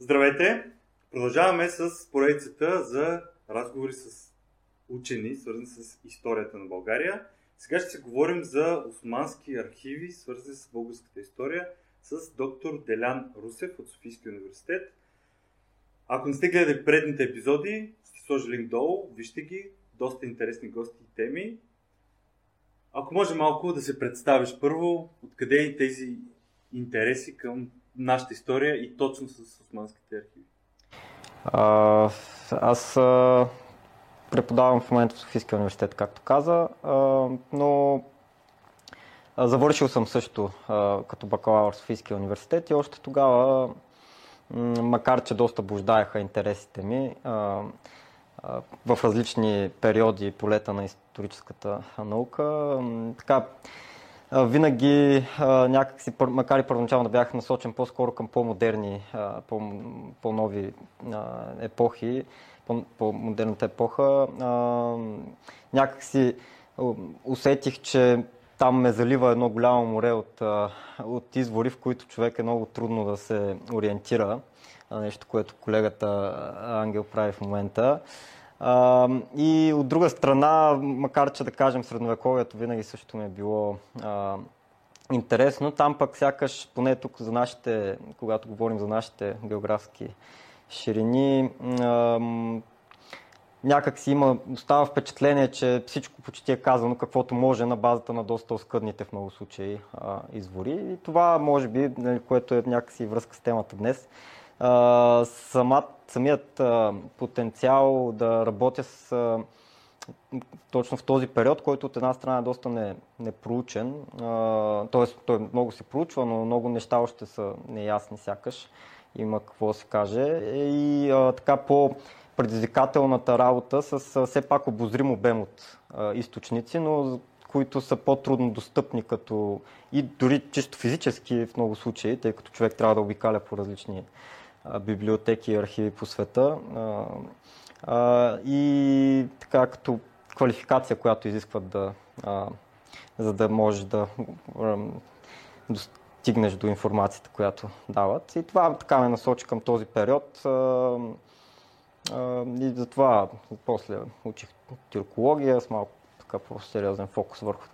Здравейте! Продължаваме с поредицата за разговори с учени, свързани с историята на България. Сега ще се говорим за османски архиви, свързани с българската история, с доктор Делян Русев от Софийския университет. Ако не сте гледали предните епизоди, ще сложа линк долу, вижте ги, доста интересни гости и теми. Ако може малко да се представиш първо, откъде и тези интереси към нашата история и точно с османските архиви? А, аз а, преподавам в момента в Софийския университет, както каза, а, но а, завършил съм също а, като бакалавър в Софийския университет и още тогава, м- макар че доста буждаеха интересите ми, а, в различни периоди полета на историческата наука, така винаги някакси, макар и първоначално да бях насочен по-скоро към по-модерни, по-нови епохи, по-модерната епоха, някакси усетих, че там ме залива едно голямо море от, от извори, в които човек е много трудно да се ориентира. Нещо, което колегата Ангел прави в момента. И от друга страна, макар че да кажем средновековието винаги също ми е било а, интересно, там пък сякаш, поне тук за нашите, когато говорим за нашите географски ширини, а, някак си има, остава впечатление, че всичко почти е казано каквото може на базата на доста оскъдните в много случаи а, извори. И това може би, нали, което е някакси връзка с темата днес, а, самат, самият а, потенциал да работя с а, точно в този период, който от една страна е доста не, непроучен, т.е. той много се проучва, но много неща още са неясни сякаш, има какво се каже. И а, така по предизвикателната работа с а, все пак обозрим обем от а, източници, но които са по-трудно достъпни като и дори чисто физически в много случаи, тъй като човек трябва да обикаля по различни библиотеки и архиви по света. И така като квалификация, която изискват да, за да можеш да достигнеш до информацията, която дават. И това така ме насочи към този период. И затова после учих тюркология с малко така по-сериозен фокус върху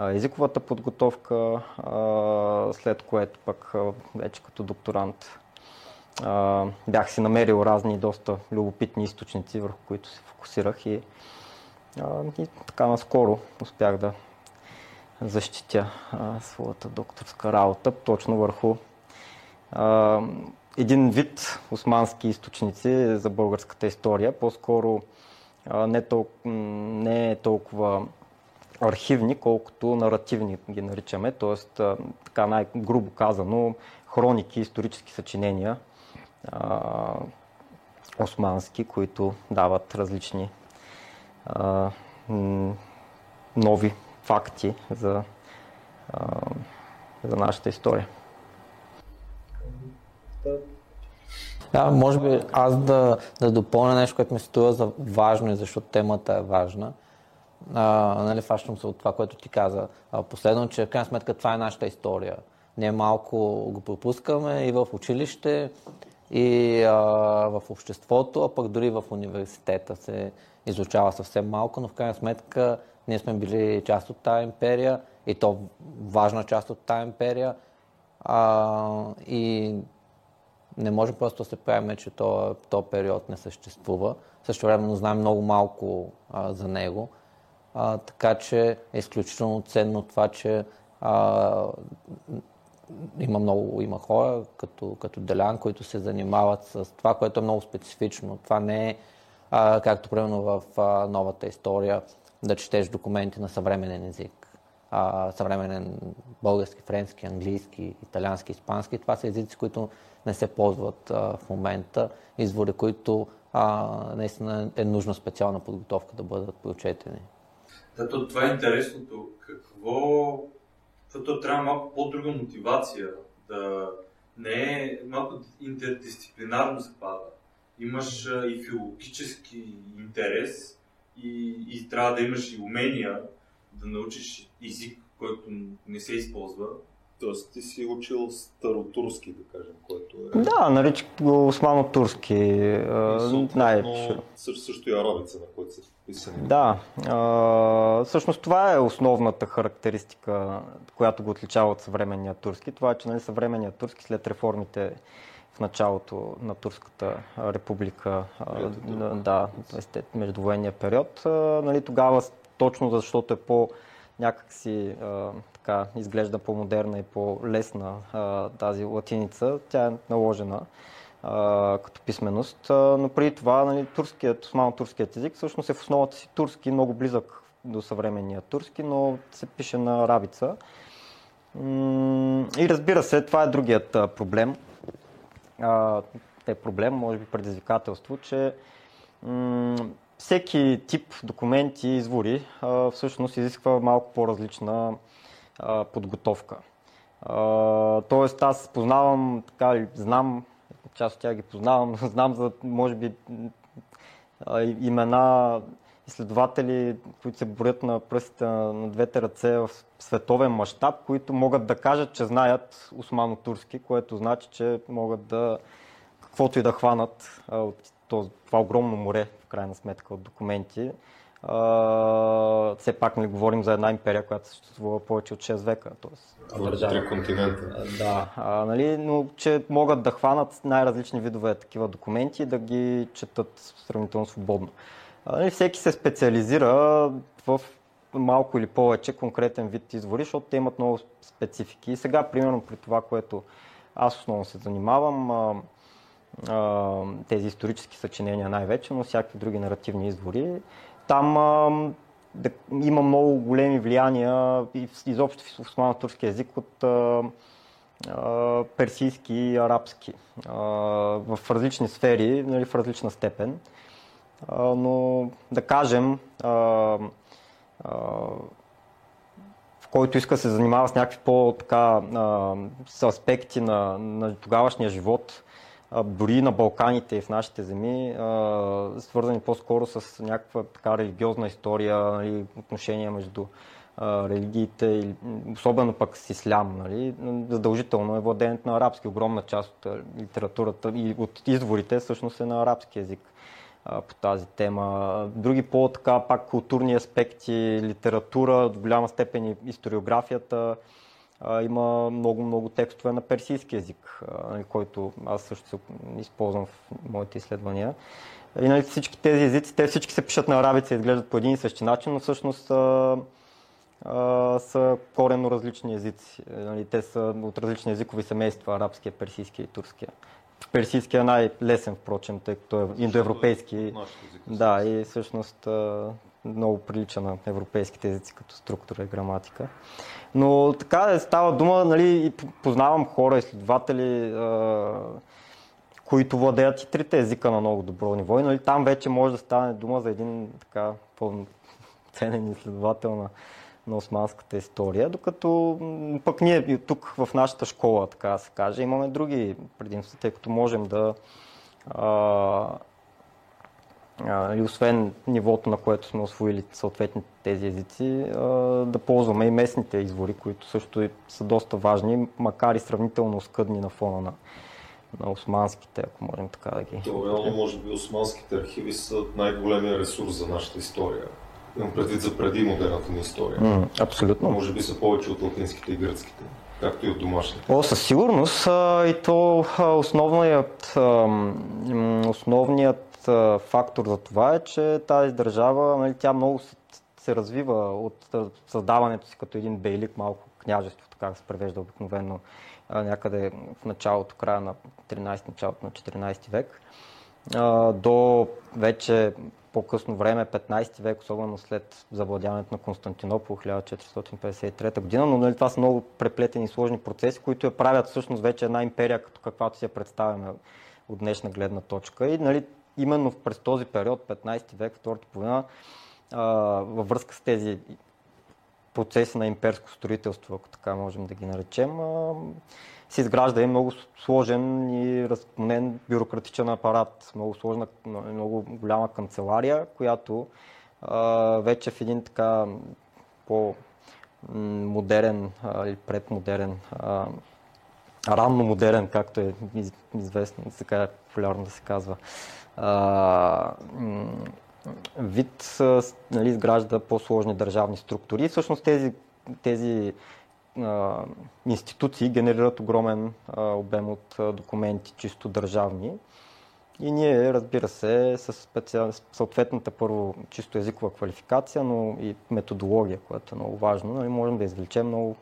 езиковата подготовка, след което пък вече като докторант а, бях си намерил разни доста любопитни източници, върху които се фокусирах и, а, и така наскоро успях да защитя а, своята докторска работа точно върху а, един вид османски източници за българската история, по-скоро не, толкова, не е толкова архивни, колкото наративни ги наричаме, т.е. така най-грубо казано хроники, исторически съчинения, османски, които дават различни а, нови факти за, а, за нашата история. Да, може би аз да, да допълня нещо, което ми струва за важно и защото темата е важна. А, нали, фащам се от това, което ти каза. А, последно, че в крайна сметка това е нашата история. Не малко го пропускаме и в училище, и а, в обществото, а пък дори в университета се изучава съвсем малко, но в крайна сметка ние сме били част от тази империя и то важна част от тази империя. А, и не може просто да се правим, че то, то период не съществува. Също време знаем много малко а, за него. А, така че е изключително ценно това, че а, има много има хора, като, като Делян, които се занимават с това, което е много специфично. Това не е, а, както примерно в а, новата история, да четеш документи на съвременен език. А, съвременен български, френски, английски, италиански, испански. Това са езици, които не се ползват а, в момента. Извори, които а, наистина е нужна специална подготовка да бъдат прочетени. Да, то това е интересното. Какво защото трябва малко по-друга мотивация, да не е малко интердисциплинарно се. Имаш и филологически интерес и, и трябва да имаш и умения да научиш език, който не се използва Тоест ти си учил старотурски, да кажем, което е... Да, нарича го османо-турски. най също, също и арабица, на който са писани. Да. А, всъщност това е основната характеристика, която го отличава от съвременния турски. Това е, че нали, съвременния турски след реформите в началото на Турската република, да, междувоенния период, нали, тогава точно защото е по някакси така изглежда по-модерна и по-лесна тази латиница. Тя е наложена като писменост, но преди това нали, турският, османо-турският език всъщност е в основата си турски, много близък до съвременния турски, но се пише на арабица. И разбира се, това е другият проблем. Е проблем, може би предизвикателство, че всеки тип документи и извори всъщност изисква малко по-различна подготовка. тоест аз познавам, така, знам, част от тях ги познавам, знам за, може би, имена изследователи, които се борят на пръстите на двете ръце в световен мащаб, които могат да кажат, че знаят османо-турски, което значи, че могат да каквото и да хванат от това огромно море, в крайна сметка, от документи, а, все пак не говорим за една империя, която съществува повече от 6 века. Тоест, Три континента. Да, а, нали, но че могат да хванат най-различни видове такива документи и да ги четат сравнително свободно. А, нали, всеки се специализира в малко или повече конкретен вид извори, защото те имат много специфики. И сега, примерно, при това, което аз основно се занимавам, а, а, тези исторически съчинения най-вече, но всякакви други наративни извори, там а, да, има много големи влияния изобщо в османо-турски язик от а, а, персийски и арабски а, в различни сфери, нали, в различна степен. А, но да кажем, а, а, който иска да се занимава с някакви по-така аспекти на, на тогавашния живот, дори на Балканите и в нашите земи, свързани по-скоро с някаква така религиозна история, нали, отношения между религиите, особено пък с ислям. Нали, задължително е владението на арабски. Огромна част от литературата и от изворите всъщност е на арабски язик по тази тема. Други по-така пак културни аспекти, литература, до голяма степен и историографията, а, има много-много текстове на персийски язик, а, нали, който аз също използвам в моите изследвания. И нали, всички тези езици, те всички се пишат на арабица и изглеждат по един и същи начин, но всъщност а, а, са коренно различни езици. Нали, те са от различни езикови семейства, арабския, персийския и турския. Персийския е най-лесен, впрочем, тъй като е индоевропейски. Да, и всъщност много прилича на европейските езици като структура и граматика. Но така е, става дума, нали, познавам хора, изследователи, които владеят и трите езика на много добро ниво. И нали, там вече може да стане дума за един така пълноценен изследовател на, на османската история, докато пък ние тук в нашата школа, така да се каже, имаме други предимства, тъй като можем да а, и освен нивото, на което сме освоили съответните тези езици, да ползваме и местните извори, които също са доста важни, макар и сравнително скъдни на фона на, на османските, ако можем така да ги... То реално, може би, османските архиви са най-големия ресурс за нашата история. Имам предвид за преди модерната ни история. Mm, абсолютно. Може би са повече от латинските и гръцките, както и от домашните. О, със сигурност. И то основният, основният фактор за това е, че тази държава, нали, тя много се, се развива от създаването си като един бейлик, малко княжество, така се превежда обикновено някъде в началото, края на 13 началото на 14 век, до вече по-късно време, 15 век, особено след завладяването на Константинопол 1453 година, но нали, това са много преплетени и сложни процеси, които я правят всъщност вече една империя, като каквато си я представяме от днешна гледна точка. И нали, именно през този период, 15 век, втората половина, във връзка с тези процеси на имперско строителство, ако така можем да ги наречем, се изгражда и много сложен и разклонен бюрократичен апарат, много сложна, много голяма канцелария, която вече в един така по модерен или предмодерен, ранно модерен, както е известно, така е популярно да се казва, вид нали, изгражда по-сложни държавни структури. И всъщност тези, тези а, институции генерират огромен а, обем от а, документи, чисто държавни. И ние, разбира се, с специал... съответната първо чисто езикова квалификация, но и методология, която е много важно, нали, можем да извлечем много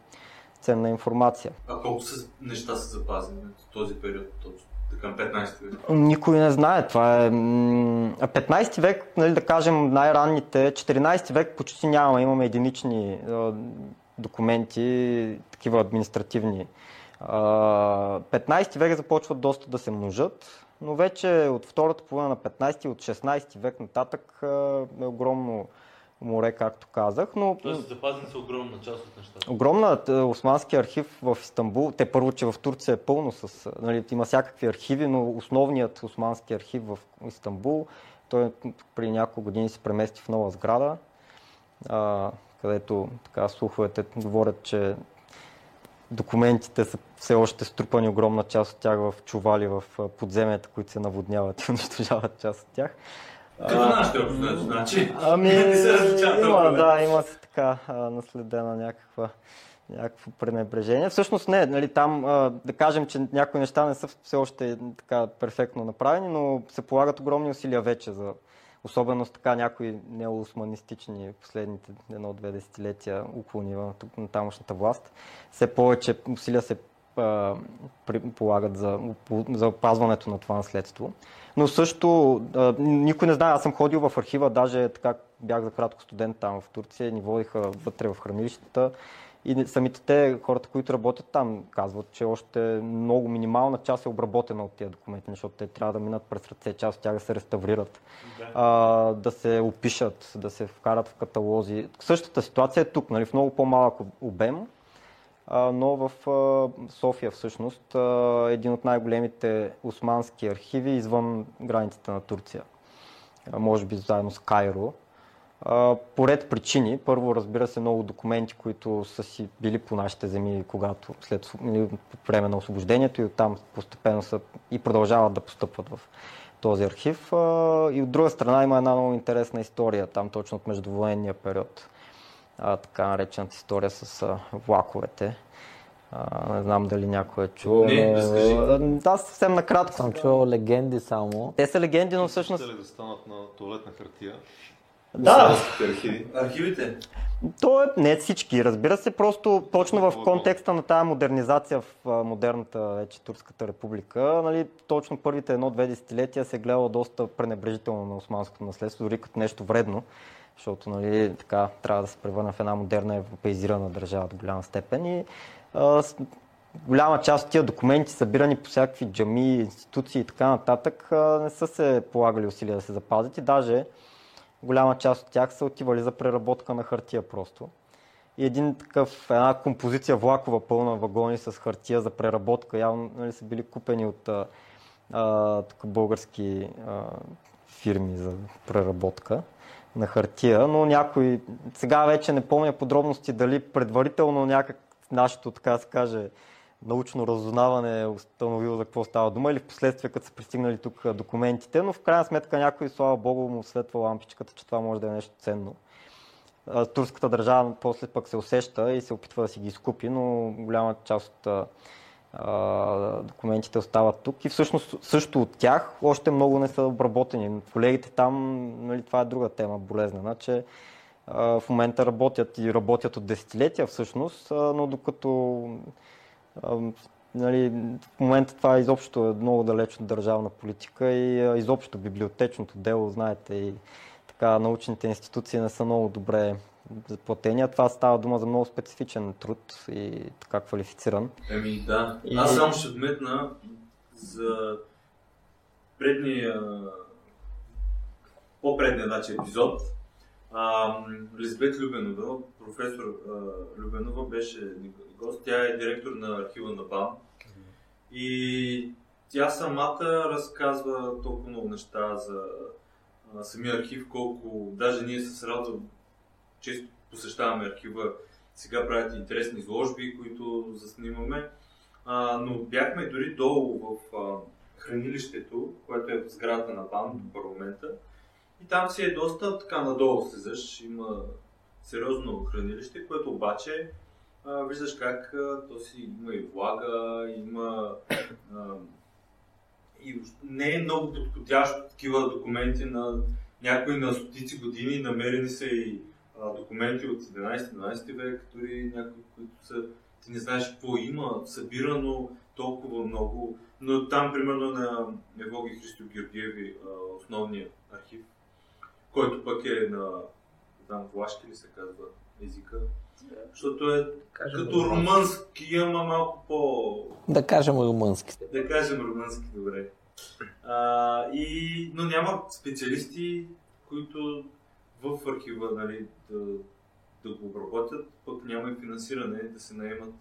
ценна информация. А колко са, неща са запазени в този период точно? Към 15 век? Никой не знае. Това е... 15 век, нали, да кажем, най-ранните, 14 век почти няма. Имаме единични документи, такива административни. 15 век започват доста да се множат, но вече от втората половина на 15 и от 16 век нататък е огромно море, както казах. Но... Тоест запазени са огромна част от нещата. Огромна е, османски архив в Истанбул. Те първо, че в Турция е пълно с... Нали, има всякакви архиви, но основният османски архив в Истанбул, той при няколко години се премести в нова сграда, а, където така слуховете говорят, че документите са все още струпани огромна част от тях в чували в подземията, които се наводняват и унищожават част от тях. Като нашите общо, значи. Ами, има, да, има се така наследена някаква някакво пренебрежение. Всъщност не, нали, там да кажем, че някои неща не са все още така перфектно направени, но се полагат огромни усилия вече за особено с така някои неосманистични последните едно-две десетилетия уклони на тамошната власт. Все повече усилия се полагат за, за опазването на това наследство. Но също никой не знае, аз съм ходил в архива, даже така бях за кратко студент там в Турция, ни водиха вътре в хранилищата и самите те, хората, които работят там, казват, че още много минимална част е обработена от тези документи, защото те трябва да минат през ръце, част от тях да се реставрират, да, а, да се опишат, да се вкарат в каталози. Същата ситуация е тук, нали, в много по-малък обем, но в София всъщност един от най-големите османски архиви извън границите на Турция. Може би заедно с Кайро по ред причини. Първо, разбира се, много документи, които са си били по нашите земи, когато след по време на освобождението и оттам постепенно са и продължават да постъпват в този архив. И от друга страна има една много интересна история там точно от междувоенния период. Така наречената история с влаковете. А, не знам дали някой е чул. Не, да Да, съвсем накратко. Съм чувал легенди само. Те са легенди, но всъщност... Ли да станат на туалетна хартия? Да. Архиви. Архивите? То е не всички, разбира се, просто точно в контекста на тази модернизация в модерната вече Турската република, нали, точно първите едно-две десетилетия се е гледало доста пренебрежително на османското наследство, дори като нещо вредно, защото нали, така, трябва да се превърне в една модерна европеизирана държава до голяма степен. И, а, голяма част от тия документи, събирани по всякакви джами, институции и така нататък, а, не са се полагали усилия да се запазят и даже голяма част от тях са отивали за преработка на хартия просто. И един такъв, една композиция влакова пълна вагони с хартия за преработка, явно нали, са били купени от а, а, български а, фирми за преработка на хартия, но някой, сега вече не помня подробности дали предварително някак нашето, така да се каже, научно разузнаване е установило за какво става дума или в последствие, като са пристигнали тук документите, но в крайна сметка някой, слава богу, му светва лампичката, че това може да е нещо ценно. Турската държава после пък се усеща и се опитва да си ги изкупи, но голяма част от документите остават тук и всъщност също от тях още много не са обработени. Колегите там, нали, това е друга тема, болезнена, че в момента работят и работят от десетилетия всъщност, но докато нали, в момента това изобщо е много далеч от държавна политика и изобщо библиотечното дело, знаете, и така научните институции не са много добре заплатени, а това става дума за много специфичен труд и така квалифициран. Еми да. И... Аз само ще вметна за предния по-предния значи, епизод, а, Лизбет Любенова, професор а, Любенова беше гост. Тя е директор на архива на БАМ. И тя самата разказва толкова много неща за самия архив, колко даже ние с Радо често посещаваме архива сега правят интересни изложби, които заснимаме. А, но бяхме дори долу в а, хранилището, което е в сградата на БАН парламента. И там си е доста така надолу слизаш. Има сериозно хранилище, което обаче а, виждаш как а, то си има и влага, има а, и не е много подходящо такива документи на някои на стотици години, намерени са и а, документи от 11-12 век, дори някои, които са, ти не знаеш какво има, събирано толкова много, но там примерно на Евоги Христо Георгиеви, основния архив, който пък е на, знам, влашки ли се казва езика, защото е кажем като румънски, ама малко по... Да кажем румънски. Да кажем румънски, добре. А, и, но няма специалисти, които в архива нали, да, да го обработят, пък няма и финансиране да се наемат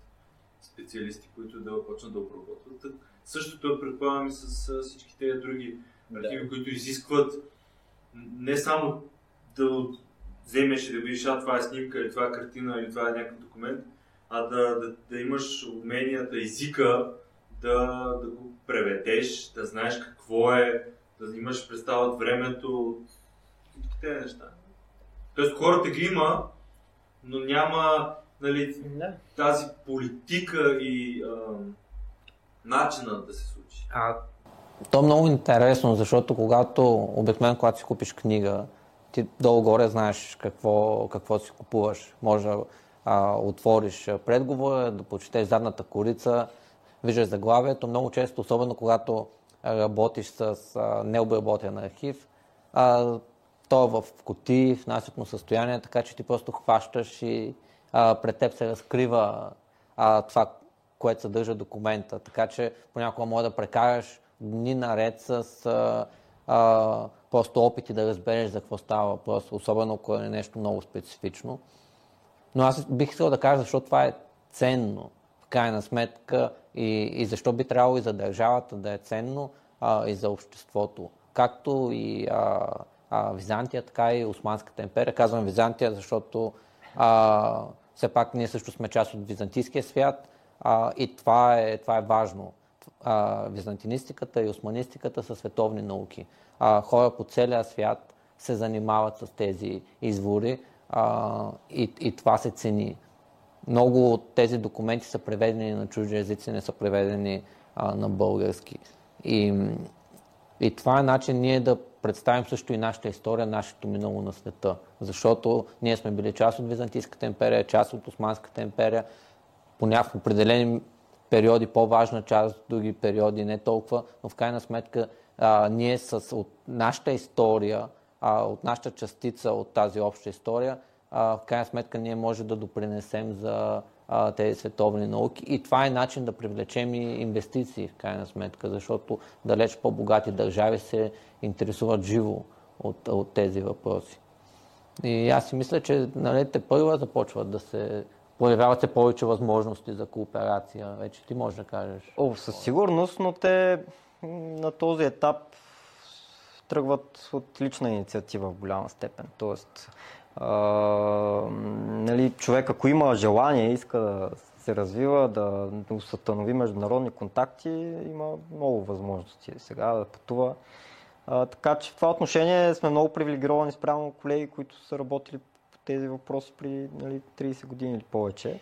специалисти, които да почнат да обработват. Същото е предполагам и с всички тези други архиви, да. които изискват не само да вземеш и да видиш, а това е снимка, или това е картина, или това е някакъв документ, а да, да, да имаш уменията, езика, да, да го преведеш, да знаеш какво е, да имаш представа от времето, всички тези неща. Тоест хората ги има, но няма нали, да. тази политика и а, начина да се случи. А, то е много интересно, защото когато обикновено, когато си купиш книга, ти долу-горе знаеш какво, какво си купуваш. Може да отвориш предговора, да почетеш задната корица, виждаш заглавието. Много често, особено когато работиш с а, необработен архив, а, то в коти, в насипно състояние, така че ти просто хващаш и а, пред теб се разкрива а, това, което съдържа документа. Така че понякога може да прекараш дни наред с а, а, просто опити да разбереш за какво става въпрос, особено ако е нещо много специфично. Но аз бих искал да кажа, защото това е ценно в крайна сметка и, и защо би трябвало и за държавата да е ценно а, и за обществото. Както и а, а, Византия, така и Османската империя. Казвам Византия, защото а, все пак ние също сме част от византийския свят а, и това е, това е важно. А, византинистиката и османистиката са световни науки. А, хора по целия свят се занимават с тези извори а, и, и това се цени. Много от тези документи са преведени на чужди езици, не са преведени а, на български. И, и това е начин ние да представим също и нашата история, нашето минало на света. Защото ние сме били част от Византийската империя, част от Османската империя, по някакви определени периоди по-важна част, други периоди не толкова, но в крайна сметка а, ние с от нашата история, а, от нашата частица от тази обща история, а, в крайна сметка ние може да допринесем за а, тези световни науки. И това е начин да привлечем и инвестиции, в крайна сметка, защото далеч по-богати държави се интересуват живо от, от тези въпроси. И аз си мисля, че нали, те първа започват да се появяват се повече възможности за кооперация. Вече ти можеш да кажеш. О, със сигурност, но те на този етап тръгват от лична инициатива в голяма степен. Тоест, а, нали, човек ако има желание, иска да се развива, да установи международни контакти, има много възможности сега да пътува. Така че в това отношение сме много привилегировани спрямо колеги, които са работили по тези въпроси при нали, 30 години или повече.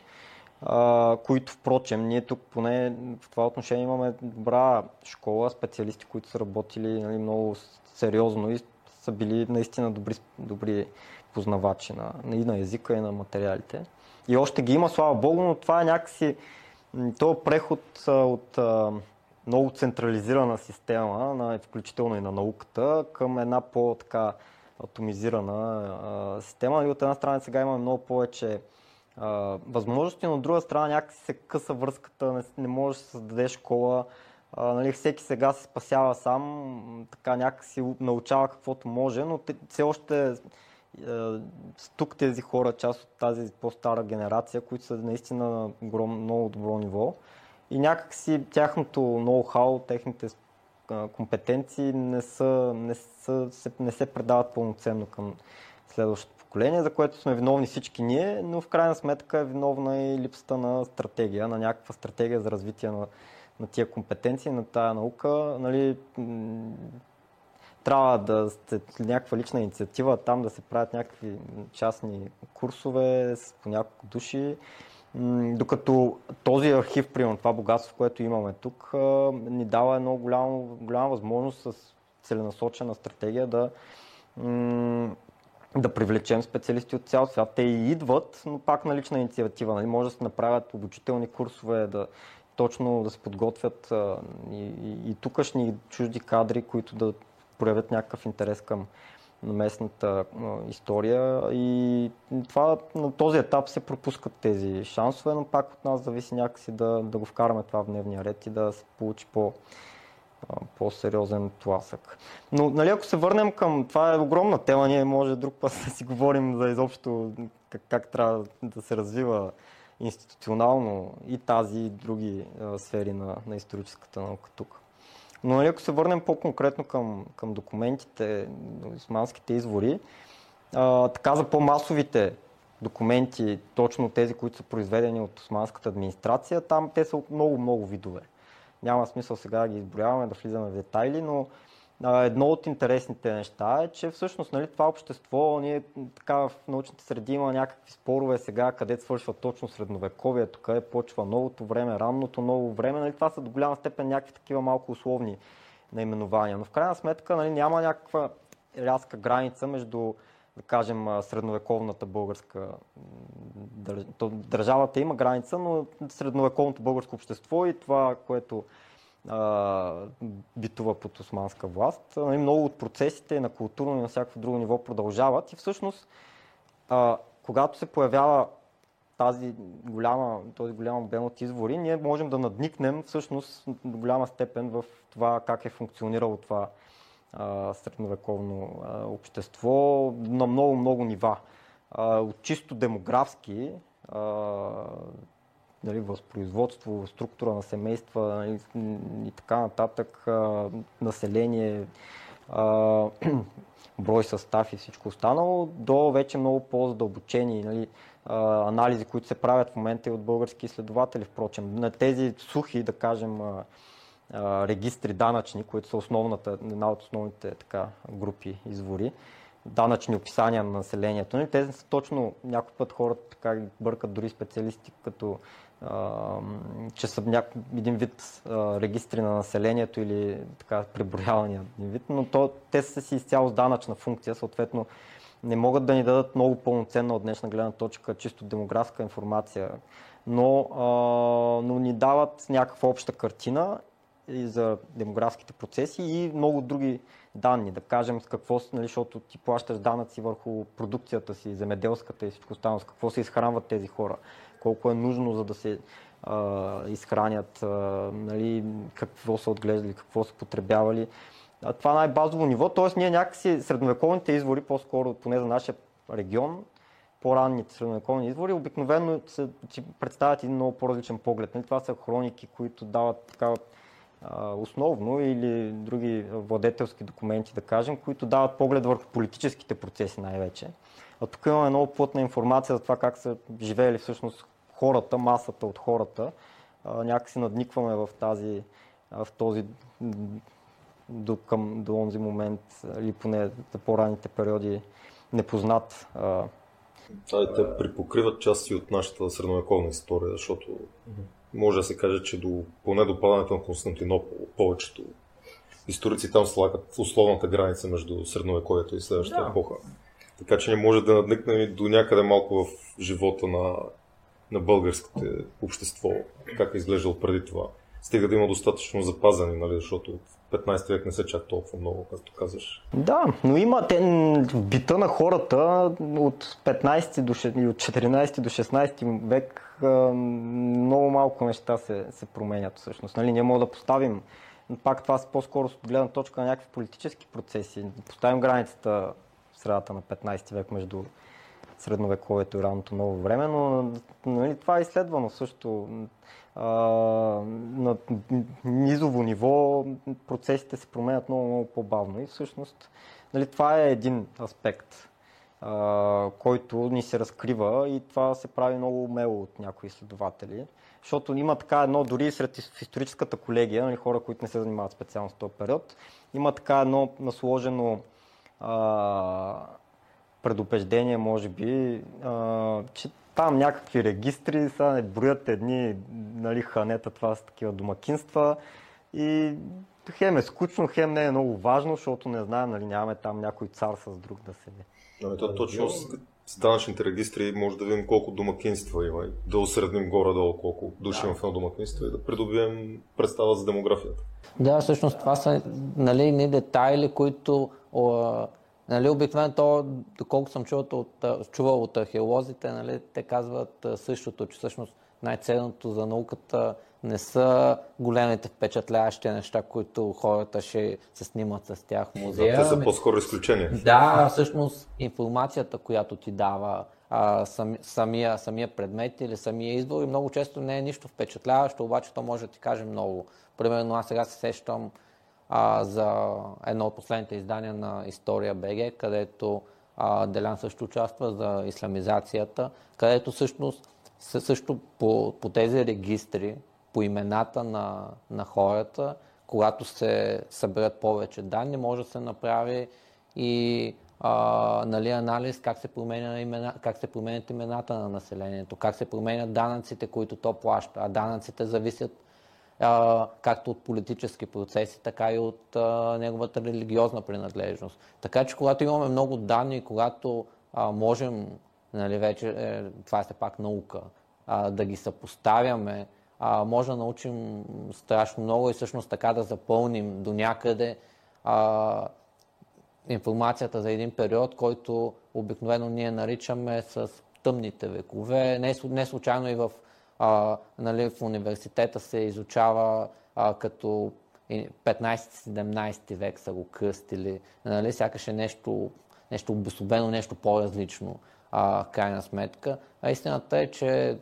А, които, впрочем, ние тук поне в това отношение имаме добра школа, специалисти, които са работили нали, много сериозно и са били наистина добри, добри познавачи на, и на езика, и на материалите. И още ги има, слава Богу, но това е някакси този преход от много централизирана система, на, включително и на науката, към една по-така атомизирана а, система. И от една страна сега имаме много повече а, възможности, но от друга страна някакси се къса връзката, не, не може да се създаде школа. А, нали, всеки сега се спасява сам, така някакси научава каквото може, но все още е, тук тези хора, част от тази по-стара генерация, които са наистина на много добро ниво и някакси тяхното ноу-хау, техните компетенции не, са, не, са, не се предават пълноценно към следващото поколение, за което сме виновни всички ние, но в крайна сметка е виновна и липсата на стратегия, на някаква стратегия за развитие на, на тия компетенции, на тая наука. Нали, трябва да сте някаква лична инициатива, там да се правят някакви частни курсове с по няколко души. Докато този архив, примерно това богатство, което имаме тук, ни дава една голяма, голяма възможност с целенасочена стратегия да, да привлечем специалисти от цял свят. Те и идват, но пак на лична инициатива. Нали? Може да се направят обучителни курсове, да точно да се подготвят и, и, и тукашни чужди кадри, които да проявят някакъв интерес към местната история и това, на този етап се пропускат тези шансове, но пак от нас зависи някакси да, да го вкараме това в дневния ред и да се получи по, по-сериозен тласък. Но нали, ако се върнем към... Това е огромна тема, ние може друг път да си говорим за изобщо как, как трябва да се развива институционално и тази и други а, сфери на, на историческата наука тук. Но нали, ако се върнем по-конкретно към, към документите, османските извори, а, така за по-масовите документи, точно тези, които са произведени от османската администрация, там те са много-много видове. Няма смисъл сега да ги изброяваме, да влизаме в детайли, но едно от интересните неща е, че всъщност нали, това общество, ние така в научните среди има някакви спорове сега, къде свършва точно средновековието, къде почва новото време, ранното ново време. Нали, това са до голяма степен някакви такива малко условни наименования. Но в крайна сметка нали, няма някаква рязка граница между да кажем, средновековната българска държавата има граница, но средновековното българско общество и това, което битува под османска власт. Нали, много от процесите на културно и на всякакво друго ниво продължават и всъщност, когато се появява тази голяма, този голям обем от извори, ние можем да надникнем всъщност до голяма степен в това как е функционирало това а, средновековно а, общество на много-много нива. А, от чисто демографски, нали, възпроизводство, структура на семейства нали, и така нататък, а, население, а, брой състав и всичко останало, до вече много по-задълбочени нали, а, анализи, които се правят в момента и от български изследователи, впрочем. На тези сухи, да кажем, а, регистри данъчни, които са основната, една от основните така, групи извори, данъчни описания на населението. Нали, тези са точно, някой път хората така бъркат дори специалисти, като че са няк... един вид регистри на населението или така преброявания един вид, но то, те са си изцяло с данъчна функция, съответно не могат да ни дадат много пълноценна от днешна гледна точка чисто демографска информация, но, а, но ни дават някаква обща картина и за демографските процеси и много други данни. Да кажем с какво, нали, защото ти плащаш данъци върху продукцията си, земеделската и всичко останало, с какво се изхранват тези хора, колко е нужно за да се а, изхранят, а, нали, какво са отглеждали, какво са потребявали. А, това е най-базово ниво, т.е. ние някакси средновековните извори, по-скоро поне за нашия регион, по-ранните средновековни извори, обикновено се представят един много по-различен поглед. Нали? Това са хроники, които дават такава основно или други владетелски документи, да кажем, които дават поглед върху политическите процеси най-вече. А тук имаме много плътна информация за това как са живеели всъщност хората, масата от хората. някакси надникваме в, тази, в този до, към, до онзи момент, или поне за по-ранните периоди, непознат. Да, те припокриват части от нашата средновековна история, защото може да се каже, че до, поне до падането на Константинопол, повечето историци там слагат условната граница между средновековието и следващата да. епоха. Така че не може да надникнем и до някъде малко в живота на, на българското общество, как е изглеждал преди това. Стига да има достатъчно запазени, нали, защото в 15 век не се чак толкова много, както казваш. Да, но има те, бита на хората от 15 до, от 14 до 16 век много малко неща се, се променят всъщност. Нали, ние можем да поставим пак това по-скоро с гледна точка на някакви политически процеси. Поставим границата в средата на 15 век между средновековието и ранното ново време, но нали, това е изследвано също. А, на низово ниво процесите се променят много, много по-бавно и всъщност нали, това е един аспект а, който ни се разкрива и това се прави много умело от някои изследователи. Защото има така едно, дори сред историческата колегия, нали, хора, които не се занимават специално с този период, има така едно насложено а, предупреждение, може би, а, че там някакви регистри, са не броят едни нали, ханета, това са такива домакинства и хем е скучно, хем не е много важно, защото не знаем, нали, нямаме там някой цар с друг да седи. Ами то точно с данъчните регистри може да видим колко домакинства има и да осредним горе-долу колко души да. има в едно домакинство и да придобием представа за демографията. Да, всъщност това са нали, не детайли, които о, нали, обикновено то, доколко съм чувал от, чувал от археолозите, нали, те казват същото, че всъщност най-ценното за науката не са големите впечатляващи неща, които хората ще се снимат с тях в музея. Те са по-скоро изключения. Да, всъщност информацията, която ти дава а, сам, самия, самия предмет или самия избор и много често не е нищо впечатляващо, обаче то може да ти каже много. Примерно аз сега се сещам а, за едно от последните издания на История БГ, където а, Делян също участва за исламизацията, където всъщност също по, по тези регистри, по имената на, на хората, когато се съберат повече данни, може да се направи и а, нали, анализ как се, променя имена, как се променят имената на населението, как се променят данъците, които то плаща. А данъците зависят както от политически процеси, така и от неговата религиозна принадлежност. Така че когато имаме много данни, когато можем, нали, вече е, това е все пак наука, да ги съпоставяме, може да научим страшно много и всъщност така да запълним до някъде информацията за един период, който обикновено ние наричаме с тъмните векове. Не случайно и в, а, нали, в университета се изучава а, като 15-17 век са го кръстили. Нали, сякаш е нещо, нещо обособено, нещо по-различно а, крайна сметка. А истината е, че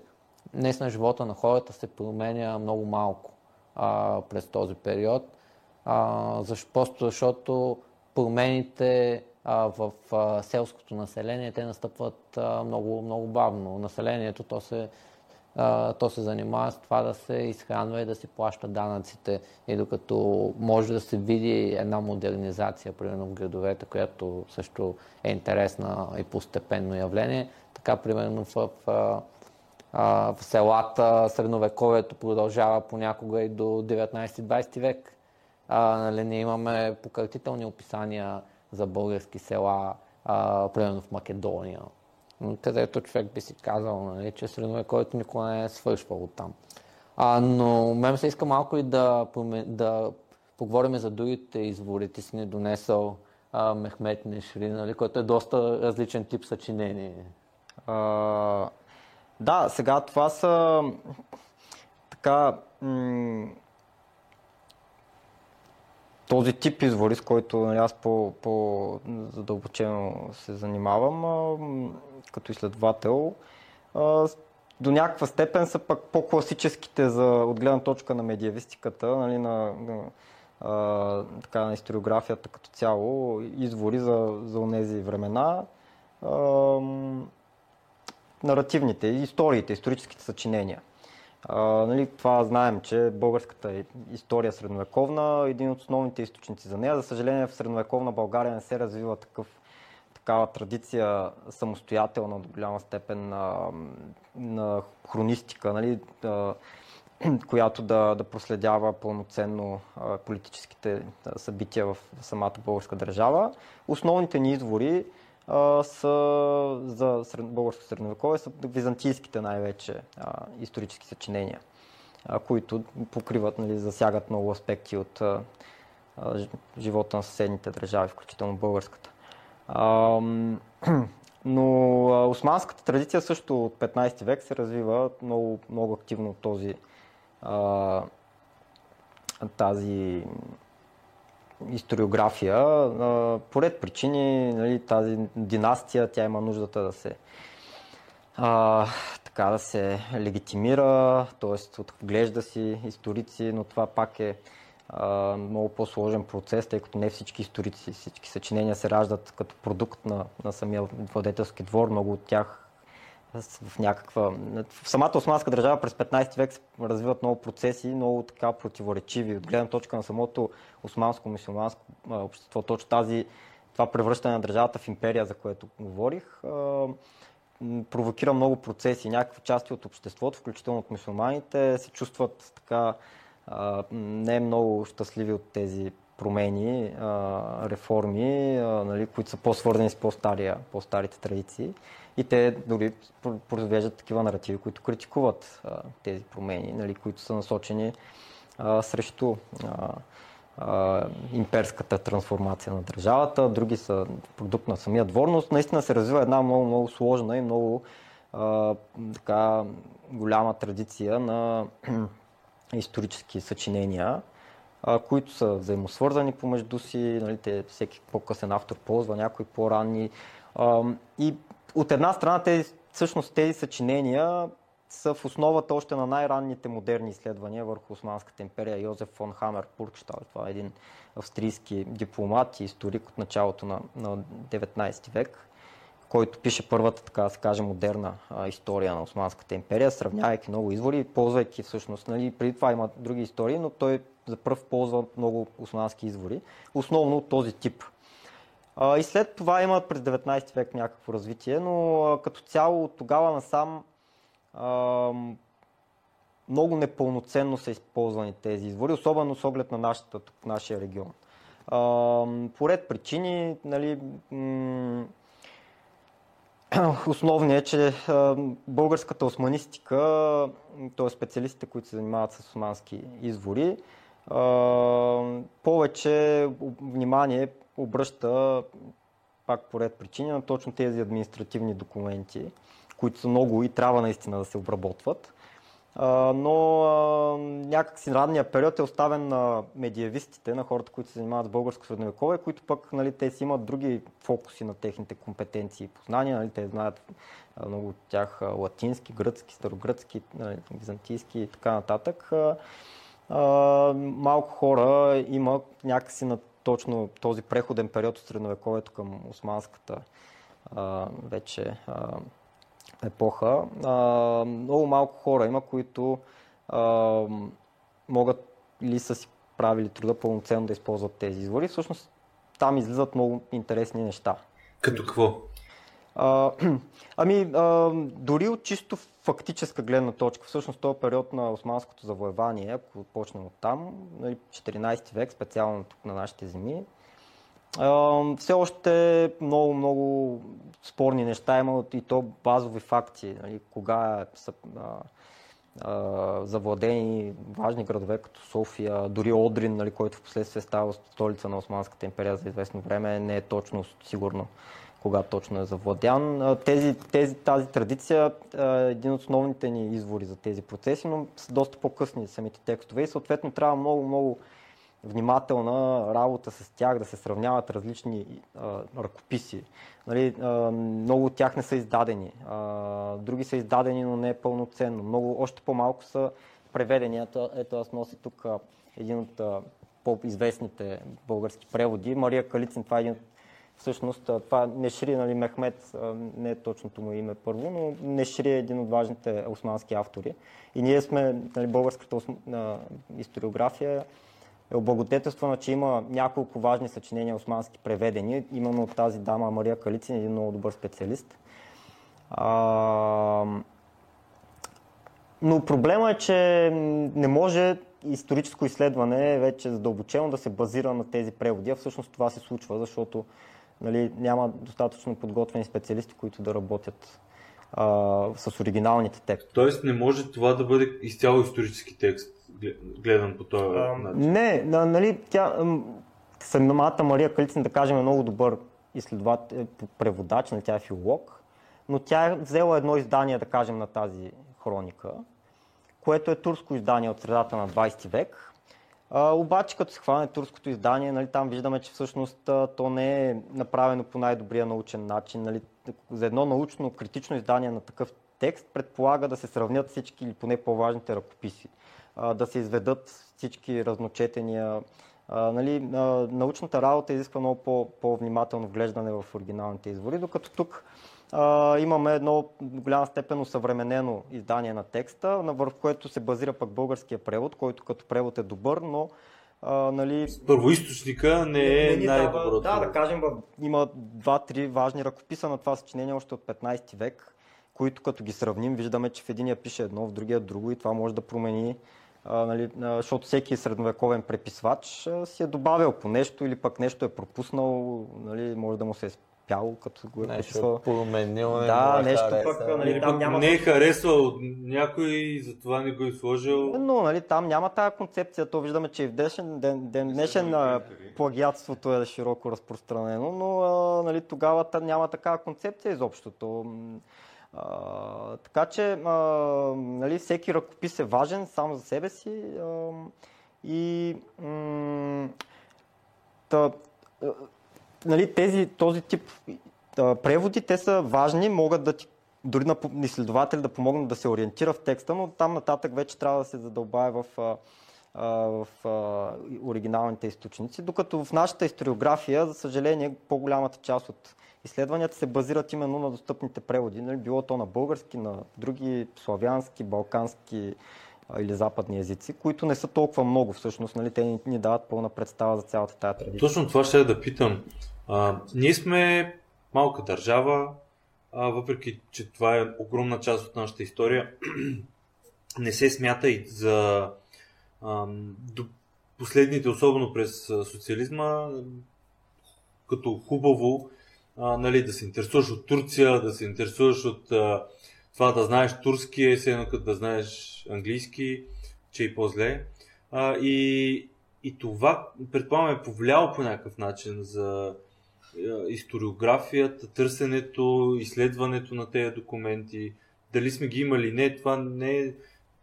днес на живота на хората се променя много малко а, през този период. А, защо, просто защото промените а, в а, селското население, те настъпват а, много, много бавно. Населението то се, а, то се занимава с това да се изхранва и да си плаща данъците. И докато може да се види една модернизация, примерно в градовете, която също е интересна и постепенно явление, така примерно в, в в селата средновековието продължава понякога и до 19-20 век. А, нали, ние имаме пократителни описания за български села, а, примерно в Македония, където човек би си казал, нали, че средновековието никога не е свършвало там. А, но мен се иска малко и да, да поговорим за другите извори. Ти си ни донесъл а, Мехмет Нешри, нали, който е доста различен тип съчинение. А, да, сега това са така м- този тип извори, с който нали, аз по, по-задълбочено се занимавам а, като изследовател, а, до някаква степен са пък по-класическите за, от гледна точка на медиавистиката, нали, на, на, а, така, на историографията като цяло, извори за, за тези времена. А, наративните, историите, историческите съчинения. Нали, това знаем, че българската история средновековна е един от основните източници за нея. За съжаление в средновековна България не се развива такъв, такава традиция самостоятелна до голяма степен на, на хронистика, нали, която да, да проследява пълноценно политическите събития в самата българска държава. Основните ни извори са за българско средновековие са византийските най-вече а, исторически съчинения, а, които покриват, нали, засягат много аспекти от а, живота на съседните държави, включително българската. но османската традиция също от 15 век се развива много, много активно този, тази историография. По ред причини нали, тази династия, тя има нуждата да се а, така да се легитимира, т.е. отглежда си историци, но това пак е а, много по-сложен процес, тъй като не всички историци, всички съчинения се раждат като продукт на, на самия владетелски двор. Много от тях в някаква... В самата османска държава през 15 век се развиват много процеси, много така противоречиви. От гледна точка на самото османско-мусулманско общество, точно тази, това превръщане на държавата в империя, за което говорих, провокира много процеси. Някакви части от обществото, включително от мусулманите, се чувстват така не много щастливи от тези промени, реформи, нали, които са по-свързани с по-старите традиции. И те дори произвеждат такива наративи, които критикуват а, тези промени, нали, които са насочени а, срещу а, имперската трансформация на държавата, други са продукт на самия дворност. Наистина се развива една много, много сложна и много така голяма традиция на исторически съчинения, които са взаимосвързани помежду си. Нали, те, всеки по-късен автор ползва някои по-ранни. И от една страна тези, всъщност тези съчинения са в основата още на най-ранните модерни изследвания върху Османската империя. Йозеф фон Хамер Пуркштал, това е един австрийски дипломат и историк от началото на, на 19 век, който пише първата, така да се каже, модерна а, история на Османската империя, сравнявайки много извори, ползвайки всъщност, нали, преди това има други истории, но той за първ ползва много османски извори, основно от този тип – и след това има през 19 век някакво развитие, но като цяло от тогава насам много непълноценно са използвани тези извори, особено с оглед на нашата, нашия регион. По ред причини, нали, основният е, че българската османистика, т.е. специалистите, които се занимават с османски извори, повече внимание обръща пак по ред причини на точно тези административни документи, които са много и трябва наистина да се обработват. но някакси ранния период е оставен на медиевистите, на хората, които се занимават с българско средновековие, които пък нали, те си имат други фокуси на техните компетенции и познания. Нали, те знаят много от тях латински, гръцки, старогръцки, нали, византийски и така нататък. малко хора има някакси на точно този преходен период от средновековието към османската а, вече а, епоха. А, много малко хора има, които а, могат или са си правили труда пълноценно да използват тези извори. Всъщност там излизат много интересни неща. Като какво? А, ами, а, дори от чисто фактическа гледна точка, всъщност този период на османското завоевание, ако почнем от там, 14 нали, век, специално тук на нашите земи, а, все още много, много спорни неща има и то базови факти, нали, кога са завладени важни градове като София, дори Одрин, нали, който в последствие става столица на Османската империя за известно време, не е точно сигурно кога точно е завладян. Тези, тези, тази традиция е един от основните ни извори за тези процеси, но са доста по-късни самите текстове и съответно трябва много, много внимателна работа с тях, да се сравняват различни а, ръкописи. Нали, а, много от тях не са издадени, а, други са издадени, но не е пълноценно. Много, още по-малко са преведени. Ето, ето аз нося тук един от по-известните български преводи. Мария Калицин, това е един от Всъщност това Нешри, нали, Мехмед не е точното му име първо, но Нешри е един от важните османски автори. И ние сме, нали, българската историография е облагодетелствана, че има няколко важни съчинения османски преведени, именно от тази дама Мария Калицин, един много добър специалист. А... Но проблема е, че не може историческо изследване вече задълбочено да се базира на тези преводи, а всъщност това се случва, защото нали, няма достатъчно подготвени специалисти, които да работят а, с оригиналните текстове. Тоест не може това да бъде изцяло исторически текст, гледан по този а, начин? Не, нали, тя, самата Мария Калицин, да кажем, е много добър изследовател, преводач, нали, тя е филолог, но тя е взела едно издание, да кажем, на тази хроника, което е турско издание от средата на 20 век, а, обаче, като се хване турското издание, нали, там виждаме, че всъщност то не е направено по най-добрия научен начин. Нали, за едно научно, критично издание на такъв текст предполага да се сравнят всички или поне по-важните ръкописи. а, да се изведат всички разночетения. А, нали, научната работа изисква много по, по-внимателно вглеждане в оригиналните извори, докато тук а, имаме едно в голяма степен усъвременено издание на текста, върху което се базира пък българския превод, който като превод е добър, но а, нали... Първоисточника не е най-доброто. Да, да кажем, има два-три важни ръкописа на това съчинение още от 15 век, които като ги сравним, виждаме, че в единия пише едно, в другия друго и това може да промени а, нали, защото всеки средновековен преписвач а, си е добавил по нещо или пък нещо е пропуснал, нали, може да му се е спяло, като го е нещо е променил, не да, нещо хареса. пък, нали, там няма... Не е харесвал някой, затова не го е сложил. Но, нали, там няма тази концепция, то виждаме, че и в днешен ден, ден днешен плагиатството е широко разпространено, но а, нали, тогава няма такава концепция изобщо. То, а, така че а, нали, всеки ръкопис е важен сам за себе си а, и м- та, нали, тези, този тип а, преводи, те са важни, могат да ти дори на изследователи да помогнат да се ориентира в текста, но там нататък вече трябва да се задълбае в, а, в а, оригиналните източници, докато в нашата историография, за съжаление, по-голямата част от изследванията се базират именно на достъпните преводи, нали? било то на български, на други славянски, балкански или западни езици, които не са толкова много всъщност, нали? те ни, ни дават пълна представа за цялата тази традиция. Точно това ще да питам. А, ние сме малка държава, а, въпреки че това е огромна част от нашата история, не се смята и за а, до последните, особено през социализма, като хубаво а, нали, да се интересуваш от Турция, да се интересуваш от а, това да знаеш турски, е едно като да знаеш английски, че и по-зле. А, и, и това, предполагам, е повлияло по някакъв начин за историографията, търсенето, изследването на тези документи. Дали сме ги имали? Не, това не е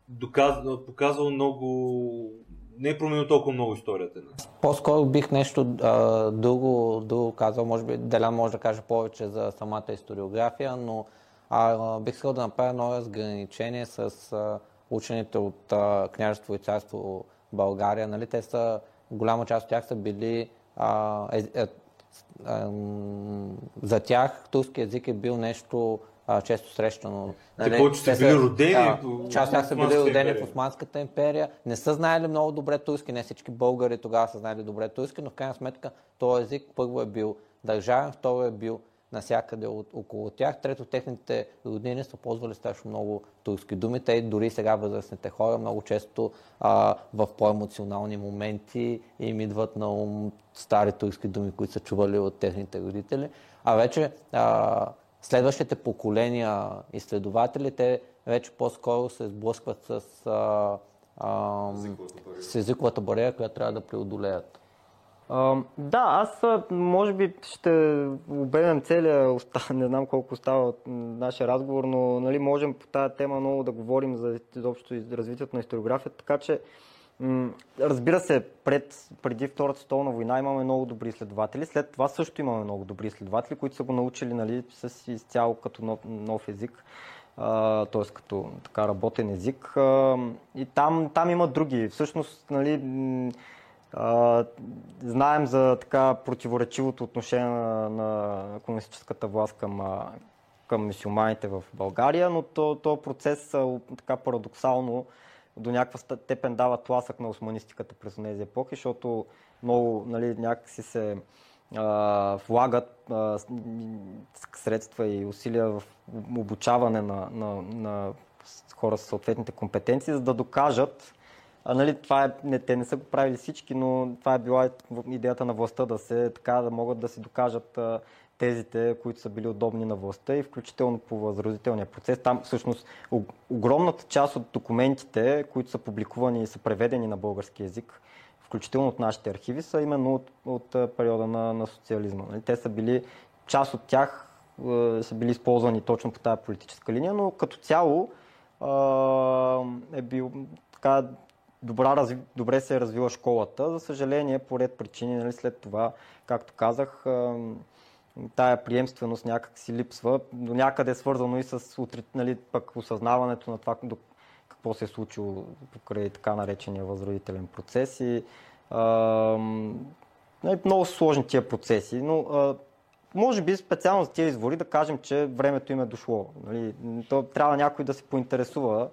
доказано, показало много не е променил толкова много историята. Не? По-скоро бих нещо а, друго, друго казал, може би Делян може да каже повече за самата историография, но а, бих искал да направя едно разграничение с а, учените от а, княжество и царство България. Нали? Те са, голяма част от тях са били а, е, е, е, за тях турски язик е бил нещо а, често срещано. Те нали, повече са били родени. А, част тях са били родени в Османската империя. Не са знаели много добре турски. Не всички българи тогава са знаели добре турски, но в крайна сметка този език първо е бил държавен, второ е бил насякъде от, около тях. Трето, техните роднини са ползвали страшно много турски думи. Те дори сега възрастните хора много често а, в по-емоционални моменти им идват на ум стари турски думи, които са чували от техните родители. А вече а, следващите поколения изследователи, те вече по-скоро се сблъскват с, а, а, с езиковата бариера, която трябва да преодолеят. Да, аз може би ще обемем целия, не знам колко остава от нашия разговор, но нали, можем по тази тема много да говорим за изобщо развитието на историографията, така че Разбира се, пред, преди Втората световна война имаме много добри изследователи, след това също имаме много добри изследователи, които са го научили нали, с изцяло като нов, нов език, т.е. като така работен език. И там, там има други. Всъщност, нали, знаем за така противоречивото отношение на, на комунистическата власт към, към мисюманите в България, но то, то процес така парадоксално до някаква степен дава тласък на османистиката през тези епохи, защото много нали, някакси се а, влагат а, средства и усилия в обучаване на, на, на хора с съответните компетенции, за да докажат, а, нали, това е, не, те не са го правили всички, но това е била идеята на властта да се така да могат да си докажат а, тезите, които са били удобни на властта и включително по възразителния процес. Там всъщност огромната част от документите, които са публикувани и са преведени на български язик, включително от нашите архиви, са именно от, от периода на, на социализма. Нали, те са били, част от тях е, са били използвани точно по тази политическа линия, но като цяло е, е бил така добра, добре се е развила школата. За съжаление, по ред причини, нали, след това, както казах, тая приемственост някак си липсва. До някъде е свързано и с нали, пък осъзнаването на това какво се е случило покрай така наречения възродителен процес и а, нали, много сложни тия процеси, но а, може би специално за тия извори да кажем, че времето им е дошло. Нали? То трябва някой да се поинтересува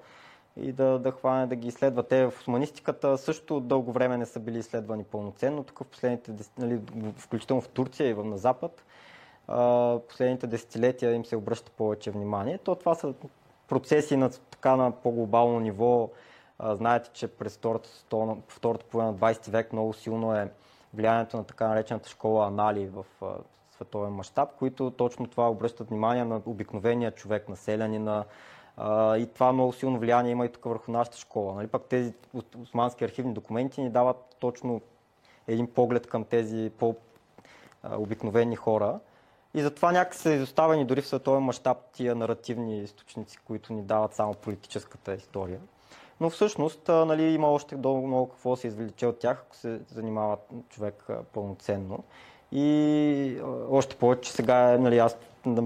и да, да хване да ги изследва. Те в османистиката също дълго време не са били изследвани пълноценно. Тук в последните, нали, включително в Турция и на Запад, последните десетилетия им се обръща повече внимание. То това са процеси на, така, на по-глобално ниво. Знаете, че през втората, втората половина на 20 век много силно е влиянието на така наречената школа Анали в световен мащаб, които точно това обръщат внимание на обикновения човек, населянина, и това много силно влияние има и тук върху нашата школа. Нали? Пак тези османски архивни документи ни дават точно един поглед към тези по-обикновени хора. И затова някак са изоставени дори в световен мащаб тия наративни източници, които ни дават само политическата история. Но всъщност нали, има още много, много какво се извлече от тях, ако се занимава човек пълноценно. И още повече, че сега нали, аз,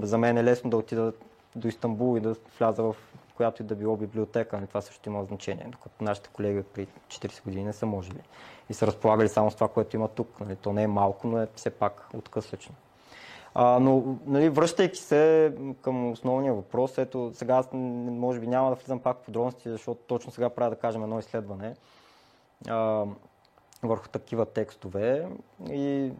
за мен е лесно да отида до Истанбул и да вляза в която и да било библиотека. Нали, това също има значение, докато нашите колеги при 40 години не са можели и са разполагали само с това, което има тук. Нали, то не е малко, но е все пак откъслечно. А, но, нали, връщайки се към основния въпрос, ето сега аз може би няма да влизам пак в подробности, защото точно сега правя да кажем едно изследване а, върху такива текстове и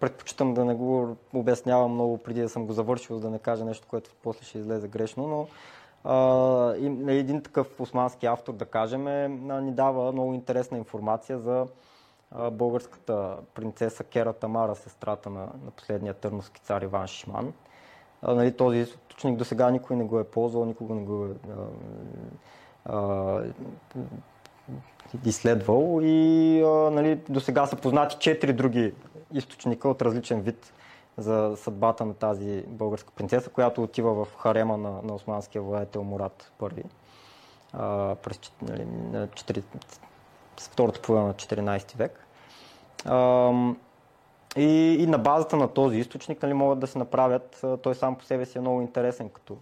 предпочитам да не го обяснявам много преди да съм го завършил, за да не кажа нещо, което после ще излезе грешно, но а, един такъв османски автор, да кажем, е, ни дава много интересна информация за а, българската принцеса Кера Тамара, сестрата на, на последния търновски цар Иван Шишман. А, нали, този източник до сега никой не го е ползвал, никога не го е а, изследвал и нали, до сега са познати четири други източника от различен вид за съдбата на тази българска принцеса, която отива в харема на, на османския владетел Мурат I през нали, на 4, втората половина на 14 век. А, и, и на базата на този източник нали, могат да се направят, той сам по себе си е много интересен, като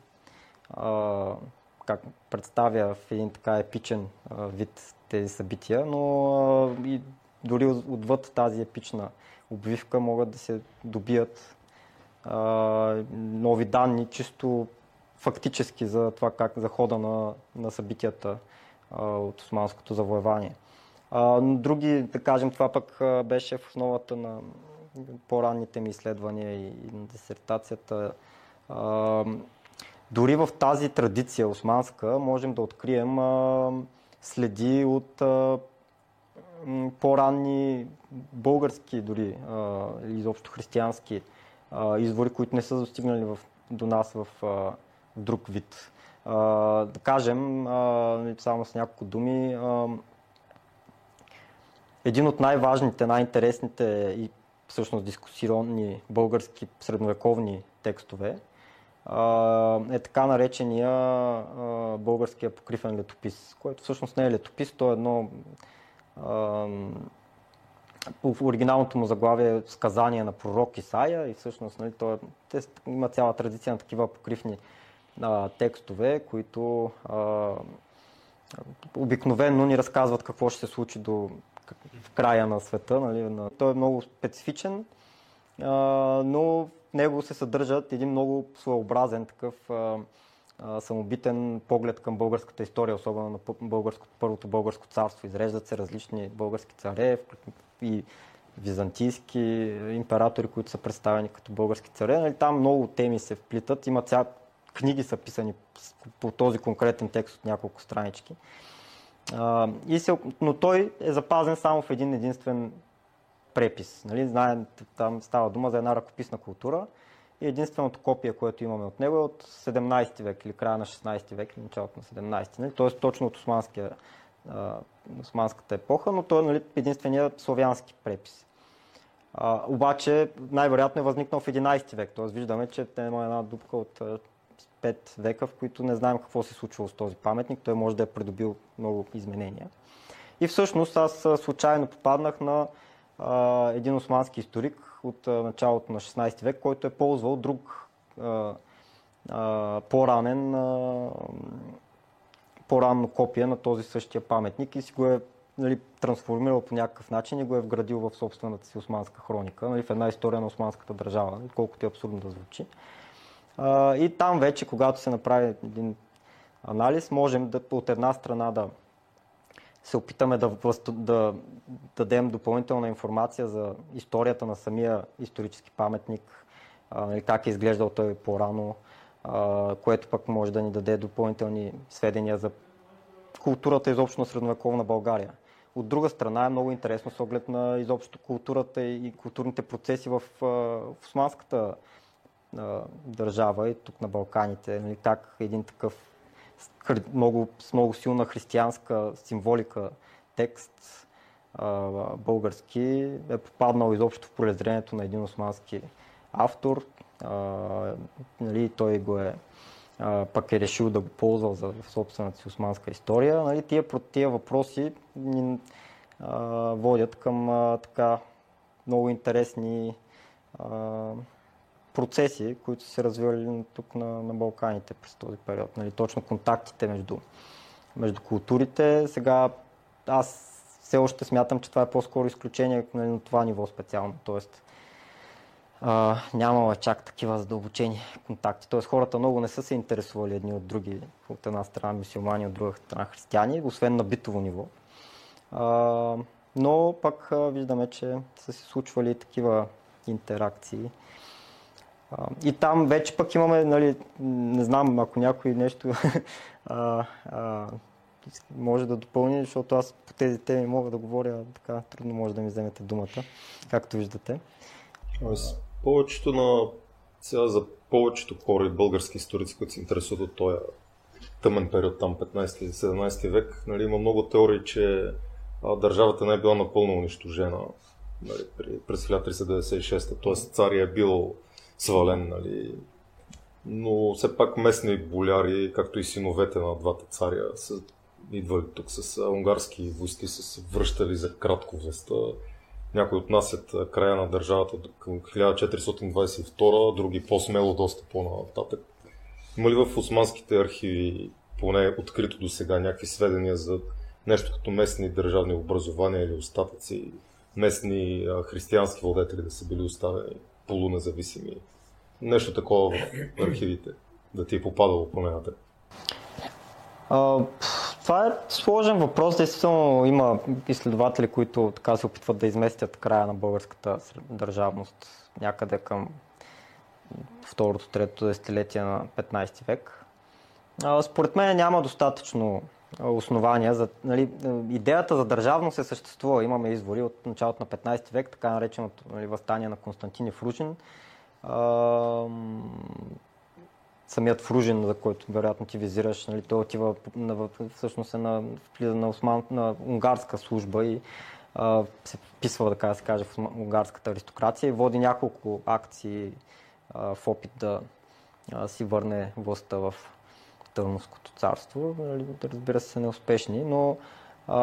а, как представя в един така епичен а, вид тези събития, но а, и дори отвъд тази епична обвивка могат да се добият а, нови данни, чисто фактически за това как за хода на, на събитията а, от османското завоевание. А, други, да кажем, това пък беше в основата на по-ранните ми изследвания и, и на дисертацията. А, дори в тази традиция османска можем да открием следи от по-ранни български дори, изобщо християнски извори, които не са достигнали в, до нас в, друг вид. Да кажем, само с няколко думи, един от най-важните, най-интересните и всъщност дискусионни български средновековни текстове е така наречения българския покривен летопис, който всъщност не е летопис, то е едно в оригиналното му заглавие е сказание на пророк Исаия и всъщност нали, той, те, има цяла традиция на такива покривни а, текстове, които а, обикновено ни разказват какво ще се случи до в края на света. Нали, той е много специфичен, а, но в него се съдържат един много своеобразен такъв а, самобитен поглед към българската история, особено на българско, първото българско царство. Изреждат се различни български царе и византийски императори, които са представени като български царе. Нали, там много теми се вплитат. Има ця... книги са писани по този конкретен текст от няколко странички. А, и се... Но той е запазен само в един единствен препис. Нали? Знаем, там става дума за една ръкописна култура и единственото копие, което имаме от него е от 17 век или края на 16 век началото на 17. Нали? Тоест точно от османския, а, османската епоха, но той е нали, единственият славянски препис. А, обаче най-вероятно е възникнал в 11 век, т.е. виждаме, че има една дупка от 5 века, в които не знаем какво се е случило с този паметник. Той може да е придобил много изменения. И всъщност аз случайно попаднах на а, един османски историк от началото на 16 век, който е ползвал друг по-ранен по-ранно копие на този същия паметник и си го е нали, трансформирал по някакъв начин и го е вградил в собствената си османска хроника, нали, в една история на османската държава, колкото е абсурдно да звучи. И там вече, когато се направи един анализ, можем да, от една страна да се опитаме да, да дадем допълнителна информация за историята на самия исторически паметник, а, нали, как е изглеждал той по-рано, а, което пък може да ни даде допълнителни сведения за културата изобщо на средновековна България. От друга страна е много интересно с оглед на изобщо културата и културните процеси в, в османската държава и тук на Балканите. Нали, как един такъв много, с много силна християнска символика текст български е попаднал изобщо в полезрението на един османски автор. нали, той го е пък е решил да го ползва за собствената си османска история. Нали, тия, тия въпроси ни водят към така много интересни процеси, които се развивали тук на, на Балканите през този период. Нали, точно контактите между, между културите. Сега аз все още смятам, че това е по-скоро изключение нали, на това ниво специално. Тоест, а, нямала чак такива задълбочени контакти. Тоест хората много не са се интересували едни от други, от една страна мусулмани, от друга страна християни, освен на битово ниво. А, но пък а, виждаме, че са се случвали такива интеракции. И там вече пък имаме, нали, не знам, ако някой нещо а, а, може да допълни, защото аз по тези теми мога да говоря така, трудно може да ми вземете думата, както виждате. Аз повечето на сега за повечето хора и български историци, които се интересуват от този тъмен период, там 15-17 век, нали, има много теории, че държавата не е била напълно унищожена нали, през 1396, т.е. царя е бил свален, нали, но все пак местни боляри, както и синовете на двата царя, са идвали тук с унгарски войски, са се връщали за кратко властта. Някои отнасят края на държавата към 1422, други по-смело, доста по-нататък. Има ли в османските архиви, поне открито до сега, някакви сведения за нещо като местни държавни образования или остатъци, местни християнски владетели да са били оставени полунезависими? Нещо такова в архивите, да ти е попадало поне на. Това е сложен въпрос. Действително има изследователи, които така се опитват да изместят края на българската държавност някъде към второто, третото десетилетие на 15 век. Според мен няма достатъчно основания. За, нали, идеята за държавност е съществува. Имаме извори от началото на 15 век, така нареченото нали, възстание на Константин Фружин самият Фружин, за който вероятно ти визираш, нали, той отива на, всъщност е на, на, осман, на унгарска служба и а, се вписва, така да се каже, в унгарската аристокрация и води няколко акции а, в опит да а, си върне властта в Търновското царство. Нали, разбира се, са неуспешни, но а,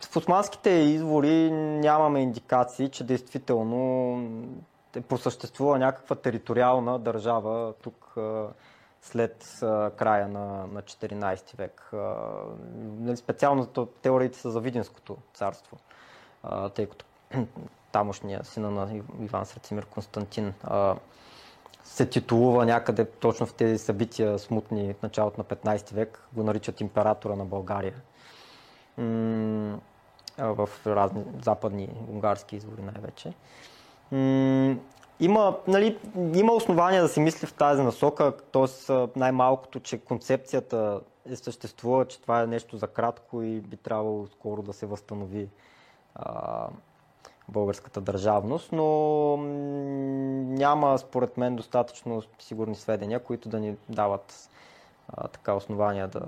в османските извори нямаме индикации, че действително е просъществува някаква териториална държава тук след края на, на 14 век. Нали, специално теориите са за Видинското царство, тъй като тамошния сина на Иван Срецимир Константин се титулува някъде точно в тези събития смутни в началото на 15 век, го наричат императора на България. В разни западни унгарски извори най-вече има, нали, има основания да се мисли в тази насока, т.е. най-малкото, че концепцията е съществува, че това е нещо за кратко и би трябвало скоро да се възстанови а, българската държавност, но няма според мен достатъчно сигурни сведения, които да ни дават а, така основания да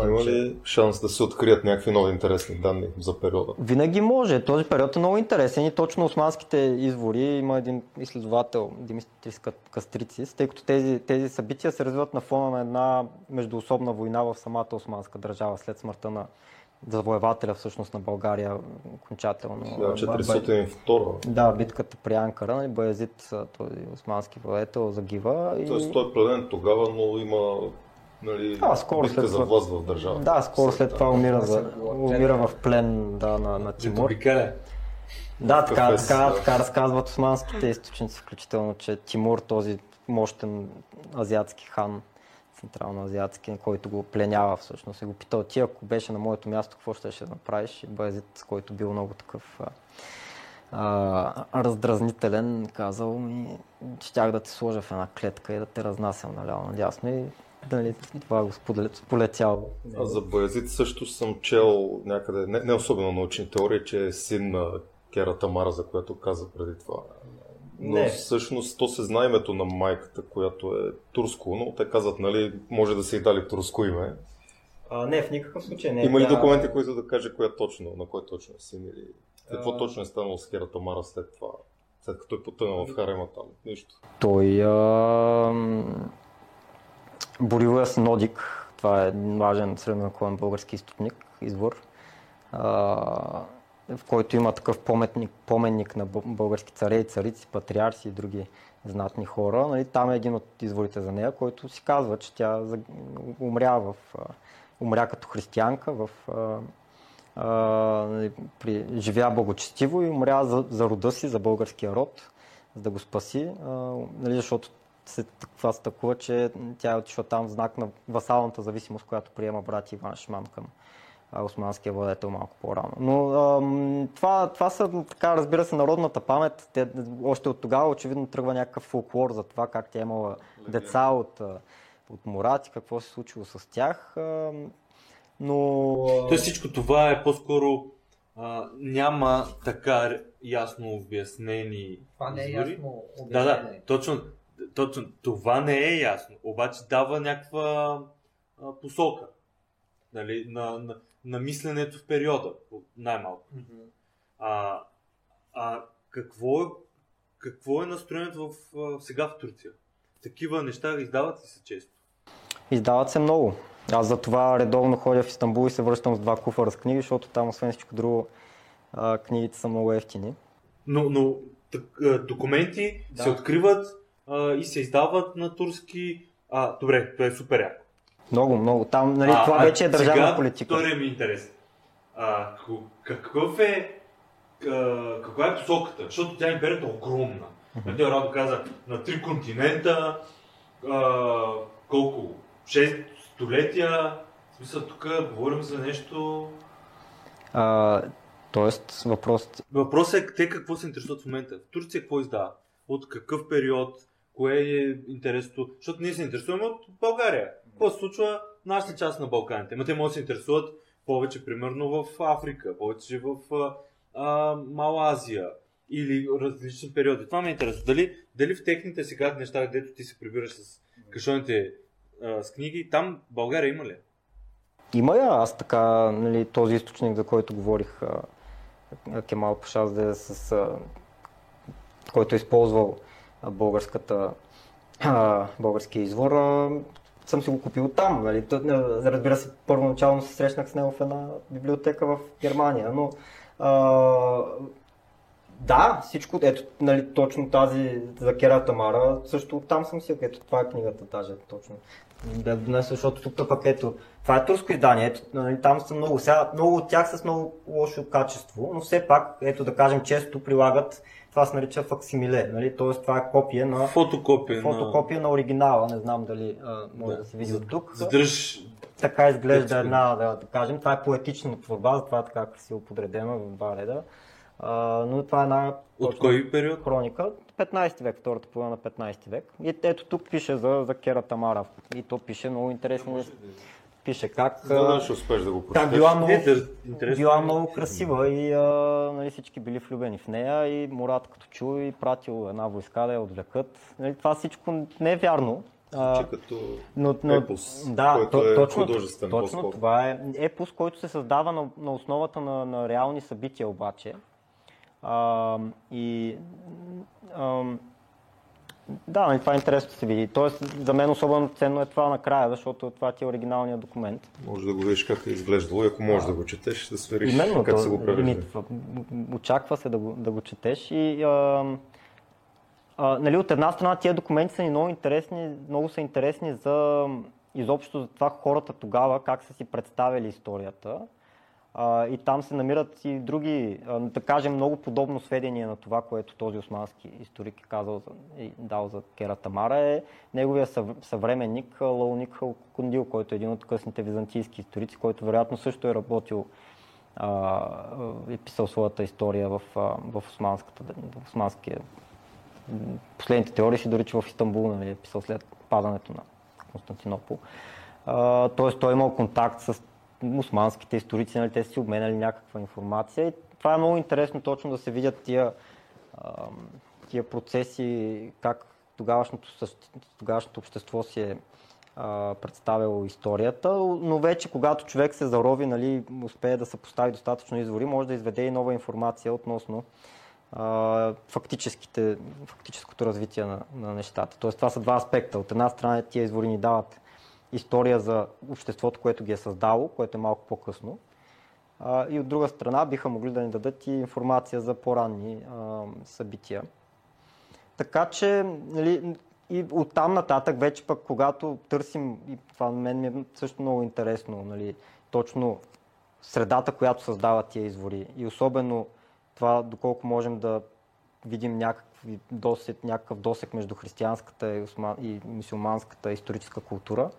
а има ли шанс да се открият някакви нови интересни данни за периода? Винаги може. Този период е много интересен и точно османските извори има един изследовател, Димитрис Кастрицис, тъй като тези, тези събития се развиват на фона на една междуособна война в самата османска държава след смъртта на завоевателя всъщност на България окончателно. 1402. Да, битката при Анкара, нали, Баязит, този османски владетел, загива. Тоест той е преден тогава, но има Нали, А, скоро битка след за власт в държавата. Да, скоро след това умира, за, умира в плен да, на, на Тимур. Да, така, с- така, така разказват османските източници, включително, че Тимур, този мощен азиатски хан, централно-азиатски, който го пленява всъщност и го питал ти, ако беше на моето място, какво ще, ще направиш? И Баязит, който бил много такъв а, раздразнителен, казал ми, щях да те сложа в една клетка и да те разнасям наляво надясно и дали, това го споделя- сполетял. Аз за Баязит също съм чел някъде, не, не особено научни теории, че е син на Кера Тамара, за която каза преди това. Но Не. всъщност то се знае името на майката, която е турско, но те казват, нали, може да са и дали турско име. А, не, в никакъв случай не. Има ли документи, които да каже коя точно, на кой точно е син или какво А. точно е станало с Кера Тамара след това? След като е потънал в харема там. Нищо. Той а, м, Боривоя Синодик, това е важен средновековен български източник, извор, а, в който има такъв пометник, поменник на бъ- български царе и царици, патриарси и други знатни хора. Нали, там е един от изворите за нея, който си казва, че тя умря, в, умря като християнка в а, нали, при, живя благочестиво и умря за, за рода си, за българския род, за да го спаси, а, нали, защото се, това се тъкува, че тя е отишла там знак на васалната зависимост, която приема брат Иван Шиман към османския владетел малко по-рано. Но това, това са, така, разбира се, народната памет. Те, още от тогава очевидно тръгва някакъв фолклор за това как тя е имала деца от, а, от Мурат и какво се случило с тях. Ам, но... Тоест всичко това е по-скоро а, няма така ясно обяснени Това не е извори. ясно Да, да, обяснение. точно, точно. Това не е ясно. Обаче дава някаква а, посока нали, на, на, на мисленето в периода, най-малко. А, а какво, е, какво е настроението в, а, сега в Турция? Такива неща издават ли се често? Издават се много. Аз за това редовно ходя в Истанбул и се връщам с два куфара с книги, защото там, освен всичко друго, а, книгите са много ефтини. Но, но так, документи Да. се откриват а, и се издават на турски. А, добре, това е супер яко. Много, много. Там, нали, А, това а вече е държавна сега, политика. Втория ми интерес. А, какъв е, каква е посоката? Защото тя империята е огромна. Нали, Радо каза, на три континента, а, колко? Шест столетия. В смисъл, тук говорим за нещо... А, тоест, въпросът Въпросът е те какво се интересуват в момента. В Турция какво издава? От какъв период? Кое е интересното? Защото ние се интересуваме от България. Какво се случва нашата част на Балканите? Ма те могат да се интересуват повече, примерно в Африка, повече в а, а, Мала Азия или различни периоди. Това ме интересува. Дали, дали в техните сега неща, където ти се прибираш с кашоните с книги, там България има ли? има я. Аз така, нали, този източник, за който говорих, а, Кемал Пашазде, с, а, който е използвал българската, българския извор, съм си го купил там. Нали. А, разбира се, първоначално се срещнах с него в една библиотека в Германия, но а, да, всичко, ето, нали, точно тази за Кера Тамара, също там съм си, ето това е книгата даже, точно. Бях донес, защото тук пък ето, това е турско издание, ето, нали, там са много, сега, много от тях са с много лошо качество, но все пак, ето да кажем, често прилагат, това се нарича факсимиле, нали, т.е. това е копие на, Фотокопия. фотокопия на оригинала, не знам дали а, може да се види от тук. Задръж Така изглежда Детска. една, да, да кажем. Това е поетична творба, затова е така красиво подредена в два реда. А, но това е една от кой период? хроника. 15 век, втората половина на 15 век. И ето тук пише за, за Кера Тамара. И то пише много интересно. Пише как, а, ще успееш да го как прочетеш. била много, интересно. била много красива и а, нали, всички били влюбени в нея и Мурат като чу и пратил една войска да я отвлекат. Нали, това всичко не е вярно. А, Че като но, но, епос, да, който то, е точно, художествен точно по-скоро. това е епос, който се създава на, на основата на, на реални събития обаче. А, и ам, да, нали, това е интересно да се види. Тоест, за мен особено ценно е това накрая, защото това ти е оригиналният документ. Може да го видиш как е изглеждало и ако можеш да го четеш, да свериш Именно, как то, са го това, очаква се да го, да го четеш и а, а, нали, от една страна тия документи са ни много интересни, много са интересни за изобщо за това хората тогава как са си представили историята. А, и там се намират и други, а, да кажем, много подобно сведение на това, което този османски историк е казал за, и дал за Кера Тамара е неговия съв, съвременник Лауник Кундил, който е един от късните византийски историци, който вероятно също е работил е писал своята история в, в, османската, в османския. Последните теории си дори, че в Истанбул нали, е писал след падането на Константинопол. Тоест той е имал контакт с османските историци, нали, те си обменяли някаква информация. И това е много интересно точно да се видят тия, тия процеси, как тогавашното, тогавашното общество си е представил историята, но вече когато човек се зарови, нали, успее да се постави достатъчно извори, може да изведе и нова информация относно а, фактическото развитие на, на нещата. Тоест това са два аспекта. От една страна тия извори ни дават история за обществото, което ги е създало, което е малко по-късно. А, и от друга страна биха могли да ни дадат и информация за по-ранни а, събития. Така че нали, и оттам нататък вече пък, когато търсим, и това на мен ми е също много интересно, нали, точно средата, която създава тия извори и особено това доколко можем да видим някакви досек, някакъв досек между християнската и, осман, и мусулманската историческа култура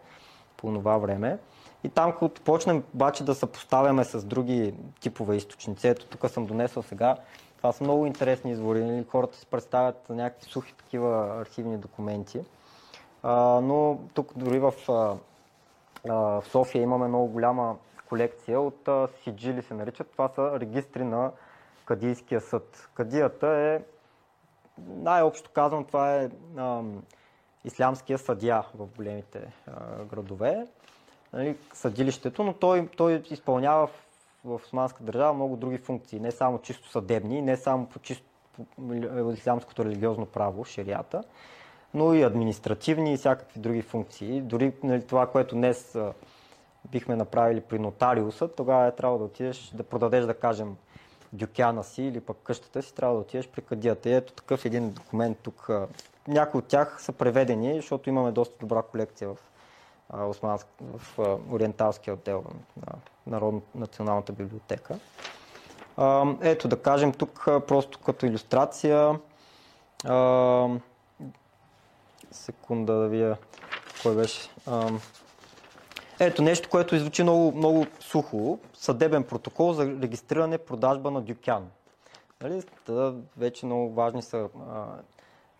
по това време. И там, като почнем обаче да съпоставяме с други типове източници, ето тук съм донесъл сега това са много интересни извори. Нали? Хората си представят някакви сухи такива архивни документи. А, но тук дори в, а, в София имаме много голяма колекция от а, сиджили се наричат. Това са регистри на Кадийския съд. Кадията е, най-общо казвам, това е а, ислямския съдия в големите а, градове. Нали, съдилището, но той, той изпълнява в османска държава много други функции, не само чисто съдебни, не само по чисто по ислямското религиозно право, шерията, но и административни и всякакви други функции. Дори нали, това, което днес а, бихме направили при нотариуса, тогава е трябва да отидеш да продадеш, да кажем, дюкяна си или пък къщата си, трябва да отидеш при кадията. И ето такъв един документ тук. Някои от тях са преведени, защото имаме доста добра колекция в Османск, в Ориенталския отдел на Народно, Националната библиотека. Ето да кажем тук просто като иллюстрация. Секунда да вия кой беше. Ето нещо, което звучи много, много сухо. Съдебен протокол за регистриране продажба на дюкян. Нали? вече много важни са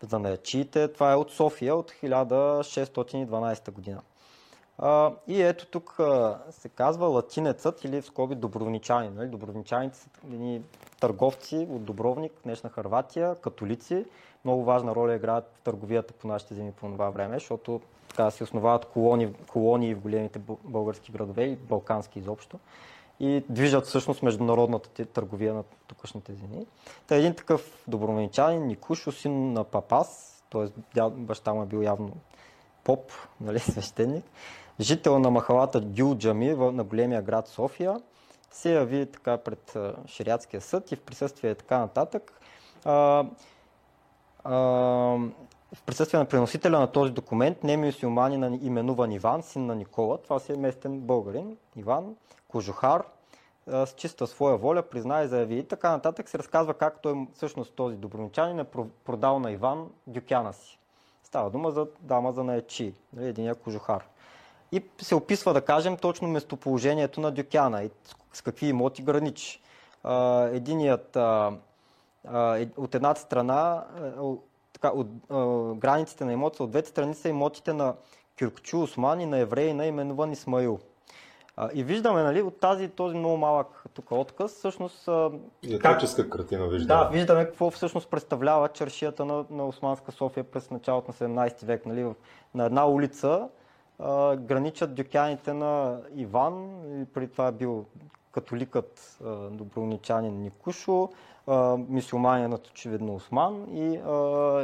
занаячиите. Това е от София от 1612 година. А, и ето тук а, се казва латинецът или в скоби добровничани. Нали? Добровничаните са едни търговци от Добровник, днешна Харватия, католици. Много важна роля играят в търговията по нашите земи по това време, защото така се основават колони, колонии в големите български градове и балкански изобщо и движат всъщност международната търговия на тукашните земи. Та един такъв добровничанин, Никушо, син на Папас, т.е. баща му е бил явно поп, нали, свещеник, жител на махалата Дюлджами на големия град София, се яви така пред Шириатския съд и в присъствие така нататък. А, а, в присъствие на приносителя на този документ, не мюсюлманин именуван Иван, син на Никола, това си е местен българин, Иван, кожухар, с чиста своя воля, призна и заяви. И така нататък се разказва как той всъщност този доброничанин е продал на Иван дюкяна си. Става дума за дама за наечи, нали, единия кожухар и се описва, да кажем, точно местоположението на Дюкяна и с какви имоти граничи. Единият е, от едната страна, така, от, границите на имота от двете страни са имотите на Кюркчу Осман и на евреина, именуван Исмаил. И виждаме, нали, от тази, този много малък тук отказ, всъщност... Етническа как... картина виждаме. Да, виждаме какво всъщност представлява чершията на, на Османска София през началото на 17 век. Нали, на една улица граничат дюкяните на Иван, и преди това е бил католикът добровничанин Никушо, мисюлманинът очевидно Осман и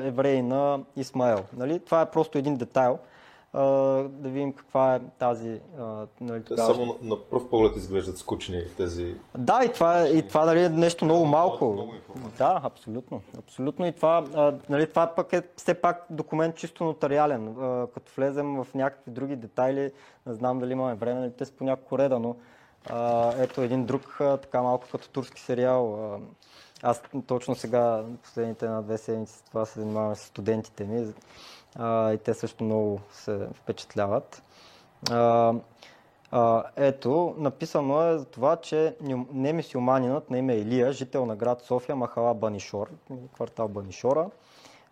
еврей на Исмаел. Нали? Това е просто един детайл. Да видим каква е тази. Нали, тогава... само на, на пръв поглед изглеждат скучни тези... Да, и това, е- и това нали, е нещо много малко. Много. Да, абсолютно. Абсолютно. И това, нали, това пък е все пак документ чисто нотариален. Като влезем в някакви други детайли, не знам дали имаме време, нали, те са по някакво реда, но ето един друг, така малко като турски сериал. А, аз точно сега, последните на две седмици, това се занимавам с студентите ми а, и те също много се впечатляват. А, а, ето, написано е за това, че немисиоманинът на име Илия, жител на град София, Махала Банишор, квартал Банишора,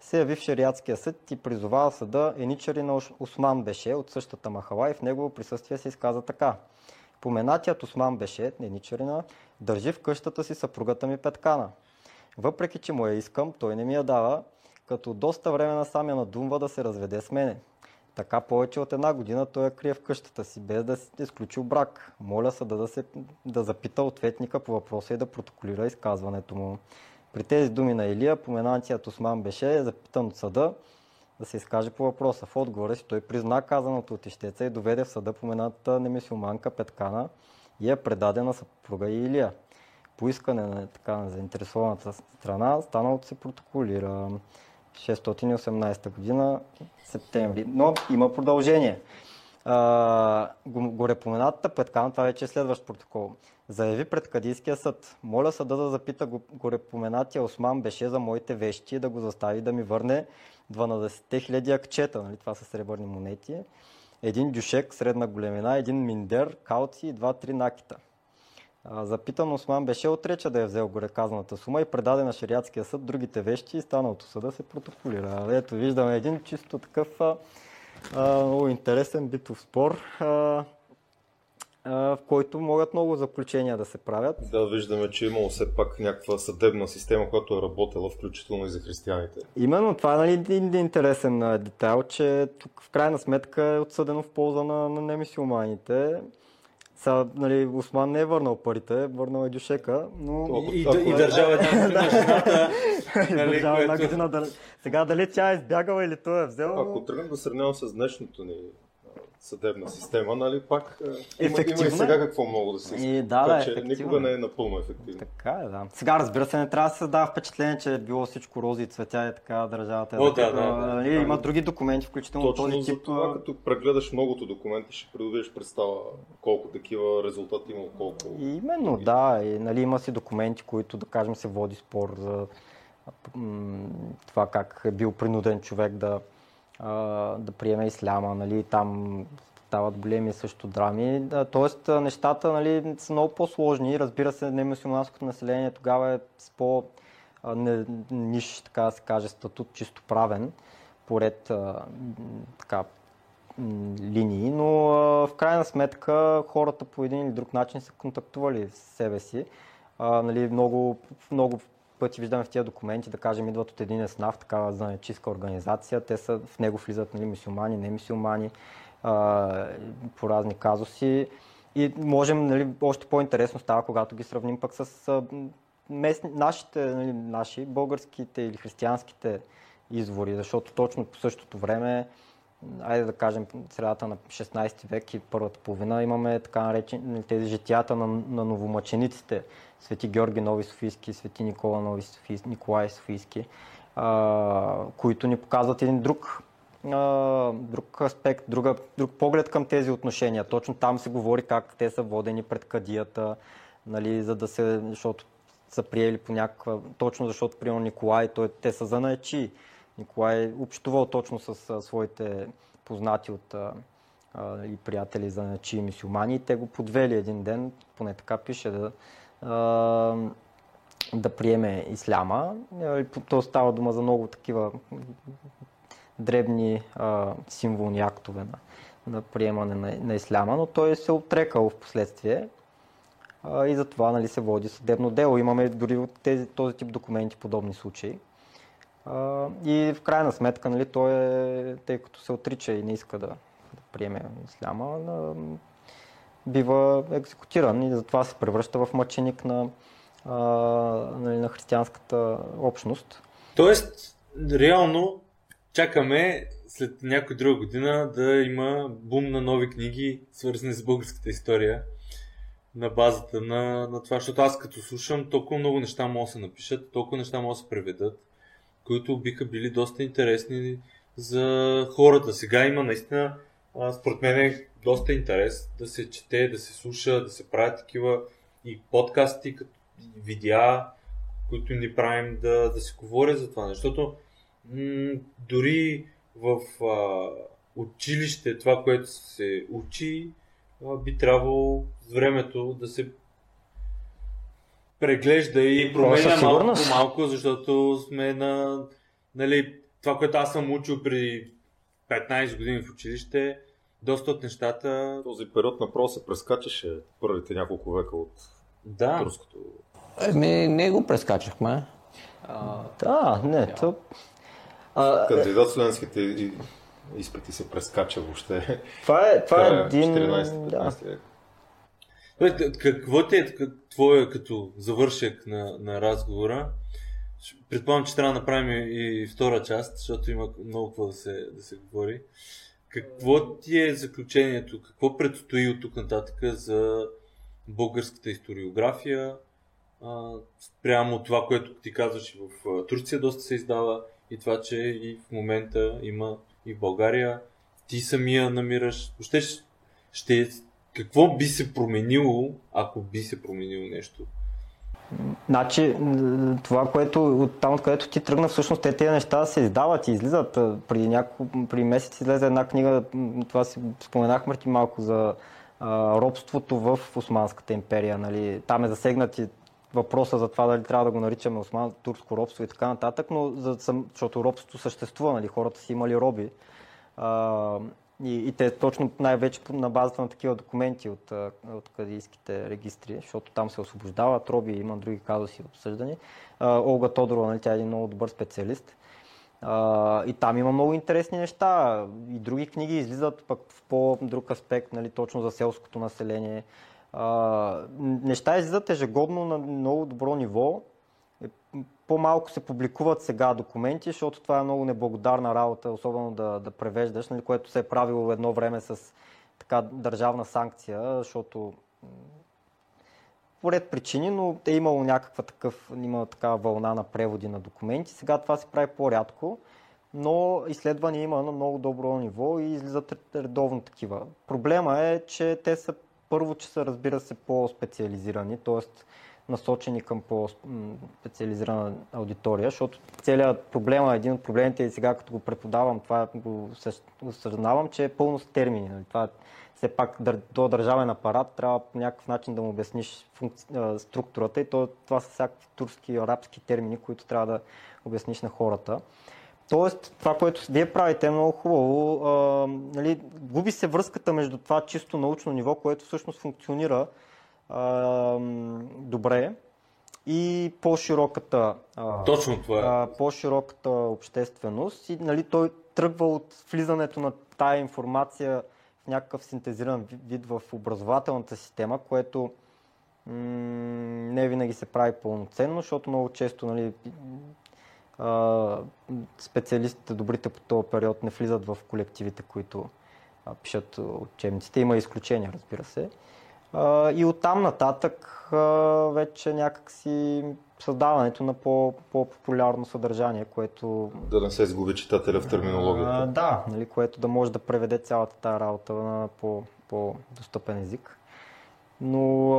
се яви в шариатския съд и призовава съда еничари на Осман Беше от същата махала и в негово присъствие се изказа така. Поменатият Осман Беше, еничарина, държи в къщата си съпругата ми Петкана. Въпреки, че му я искам, той не ми я дава, като доста време насам я надумва да се разведе с мене. Така повече от една година той я крие в къщата си, без да си изключил брак. Моля съда да, се, да запита ответника по въпроса и да протоколира изказването му. При тези думи на Илия, поменантият Осман беше запитан от съда да се изкаже по въпроса. В отговора си той призна казаното от ищеца и доведе в съда поменатата немисюманка Петкана и е предадена съпруга и Илия. По искане на така на заинтересованата страна, станалото се протоколира. 618 година, септември. Но има продължение. А, горепоменатата Петкана, това вече е следващ протокол, заяви пред Кадийския съд. Моля съда да запита горепоменатия Осман беше за моите вещи да го застави да ми върне 12 000 акчета, нали? това са сребърни монети, един дюшек средна големина, един миндер, калци и два-три накита. Запитан Осман беше отреча да е взел гореказаната сума и предаде на шариатския съд другите вещи и станалото съда се протоколира. Ето виждаме един чисто такъв а, много интересен битов спор, а, а, в който могат много заключения да се правят. Да, виждаме, че е имало все пак някаква съдебна система, която е работила, включително и за християните. Именно това е нали, един интересен детайл, че тук в крайна сметка е отсъдено в полза на, на немисиоманите. Сега, нали, Осман не е върнал парите, върнал е дюшека, но... И, и, и държава една година жената. нали, държава една година. Сега дали тя е избягала или той е взел... Ако тръгнем да сравнявам с днешното ни съдебна система, нали, пак има, има и сега какво много да се иска. И, да, така, да, че никога не е напълно ефективно. Така е, да. Сега, разбира се, не трябва да се създава впечатление, че е било всичко рози и цветя и така държавата. Е О, да, да, да, нали, да, има да. други документи, включително Точно този за тип. това, като прегледаш многото документи, ще придобиеш представа колко такива резултати има, колко... И именно, да. И, нали, има си документи, които, да кажем, се води спор за това как е бил принуден човек да, да приеме исляма. Нали, там стават големи също драми. Тоест, нещата нали, са много по-сложни. Разбира се, немусулманското население тогава е с по не, ниш, така да се каже, статут чисто правен, поред така, линии, но в крайна сметка хората по един или друг начин са контактували с себе си. Нали, много, много пъти виждаме в тези документи, да кажем, идват от един СНАВ, такава занечистка организация. Те са, в него влизат нали, мусулмани, не мусулмани, по разни казуси. И можем, нали, още по-интересно става, когато ги сравним пък с а, местни, нашите, нали, наши, българските или християнските извори, защото точно по същото време, айде да кажем, средата на 16 век и първата половина, имаме така наречени тези житията на, на новомъчениците, Свети Георги Нови Софийски, Свети Никола Нови Софийски, Николай Софийски, а, които ни показват един друг друг аспект, друга, друг поглед към тези отношения. Точно там се говори как те са водени пред кадията, нали, за да се, защото са приели по някаква, точно защото, примерно Николай, той, те са занаечи. Николай е общувал точно с а, своите познати от а, а, и приятели занаечи и мисюмани и те го подвели един ден, поне така пише, да, да приеме исляма. То става дума за много такива дребни символни актове на, на приемане на, на исляма, но той се отрекал в последствие и затова нали, се води съдебно дело. Имаме дори от тези, този тип документи подобни случаи. И в крайна сметка нали, той е, тъй като се отрича и не иска да, да приеме исляма, бива екзекутиран и затова се превръща в мъченик на, а, нали, на християнската общност. Тоест, реално чакаме след някоя друга година да има бум на нови книги, свързани с българската история на базата на, на това, защото аз като слушам, толкова много неща могат да се напишат, толкова неща могат да се преведат, които биха били доста интересни за хората. Сега има наистина, според мен е доста интерес да се чете, да се слуша, да се правят такива и подкасти, като видеа, които ни правим да, да се говоря за това. Защото м- дори в а, училище това, което се учи, а, би трябвало с времето да се преглежда и променя малко по малко, защото сме на нали, това, което аз съм учил при 15 години в училище, доста от нещата... Този период направо се прескачаше първите няколко века от да. турското. Еми, не го прескачахме. А, да, не, то... А, Кандидат студентските изпити се прескача въобще. Това е, това е един... 14 да. век. Какво ти е твое като завършек на, на разговора? Предполагам, че трябва да направим и втора част, защото има много какво да се, да се говори. Какво ти е заключението? Какво предстои от тук нататък за българската историография? Прямо това, което ти казваш в Турция доста се издава и това, че и в момента има и в България. Ти самия намираш. Ще, ще, какво би се променило, ако би се променило нещо? Значи, това, което от там, откъдето ти тръгна, всъщност те тези неща се издават и излизат. При, няко, при месец излезе една книга, това си споменахме ти малко за а, робството в Османската империя. Нали. Там е засегнат и въпроса за това дали трябва да го наричаме осман, турско робство и така нататък, но за, защото робството съществува, нали, хората си имали роби. А, и, и те точно най-вече на базата на такива документи от, от кадийските регистри, защото там се освобождават роби, има други казуси обсъждани. А, Олга Тодорова, нали, тя е един много добър специалист. А, и там има много интересни неща. И други книги излизат пък в по-друг аспект, нали, точно за селското население. А, неща излизат ежегодно на много добро ниво. По-малко се публикуват сега документи, защото това е много неблагодарна работа, особено да, да превеждаш, нали, което се е правило едно време с така държавна санкция, защото по причини, но е имало някаква такъв, има такава вълна на преводи на документи. Сега това се прави по-рядко, но изследвания има на много добро ниво и излизат редовно такива. Проблема е, че те са първо, че са разбира се по-специализирани, т.е. насочени към по-специализирана аудитория, защото целият проблема, един от проблемите и сега като го преподавам, това го осъзнавам, че е пълно с термини. Нали? Това все пак до държавен апарат трябва по някакъв начин да му обясниш функци... структурата и то, това са всякакви турски и арабски термини, които трябва да обясниш на хората. Тоест, това, което вие правите е много хубаво. А, нали, губи се връзката между това чисто научно ниво, което всъщност функционира добре и по-широката, Точно това е. по-широката общественост. И нали, той тръгва от влизането на тая информация в някакъв синтезиран вид в образователната система, което м- не винаги се прави пълноценно, защото много често нали, специалистите, добрите по този период, не влизат в колективите, които пишат учебниците. Има изключения, разбира се. И оттам нататък вече някакси създаването на по, по-популярно съдържание, което... Да не се сгуби читателя в терминологията. А, да, нали, което да може да преведе цялата тази работа на по, по-достъпен език. Но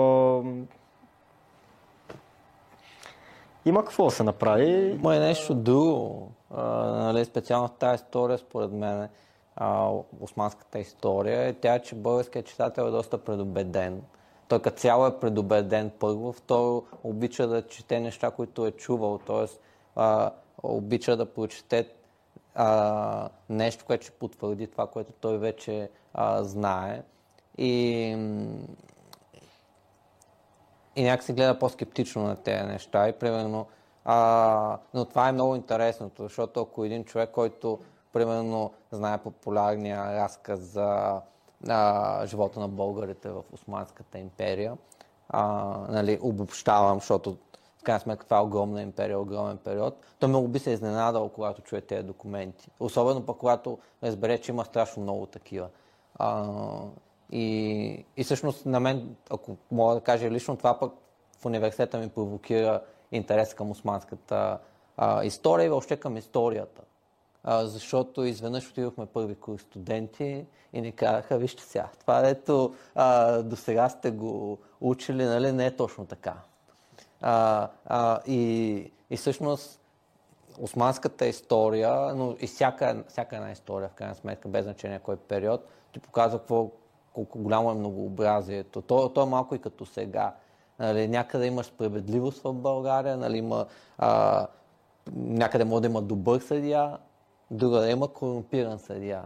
има какво да се направи. Има и нещо друго. А, нали, специално в тази история, според мен, а, османската история, е тя, че българският читател е доста предубеден. Той като цяло е предубеден първо, второ обича да чете неща, които е чувал, т.е. обича да прочете а, нещо, което ще потвърди това, което той вече а, знае. И и някак се гледа по-скептично на тези неща. И примерно, а, но това е много интересното, защото ако един човек, който примерно знае популярния разказ за а, живота на българите в Османската империя, а, нали, обобщавам, защото в крайна сметка това е огромна империя, огромен период, то много би се изненадал, когато чуе тези документи. Особено пък когато разбере, че има страшно много такива. А, и, и всъщност на мен, ако мога да кажа лично, това пък в университета ми провокира интерес към османската а, история и въобще към историята. А, защото изведнъж отидохме първи курс студенти и ни казаха, вижте сега, това ето до сега сте го учили, нали, не е точно така. А, а, и, и всъщност османската история, но и всяка, всяка една история, в крайна сметка, без значение кой период, ти показва какво, колко голямо е многообразието. То, то е малко и като сега. Нали, някъде има справедливост в България, нали, има, а, някъде може да има добър съдия, друга да има корумпиран съдия.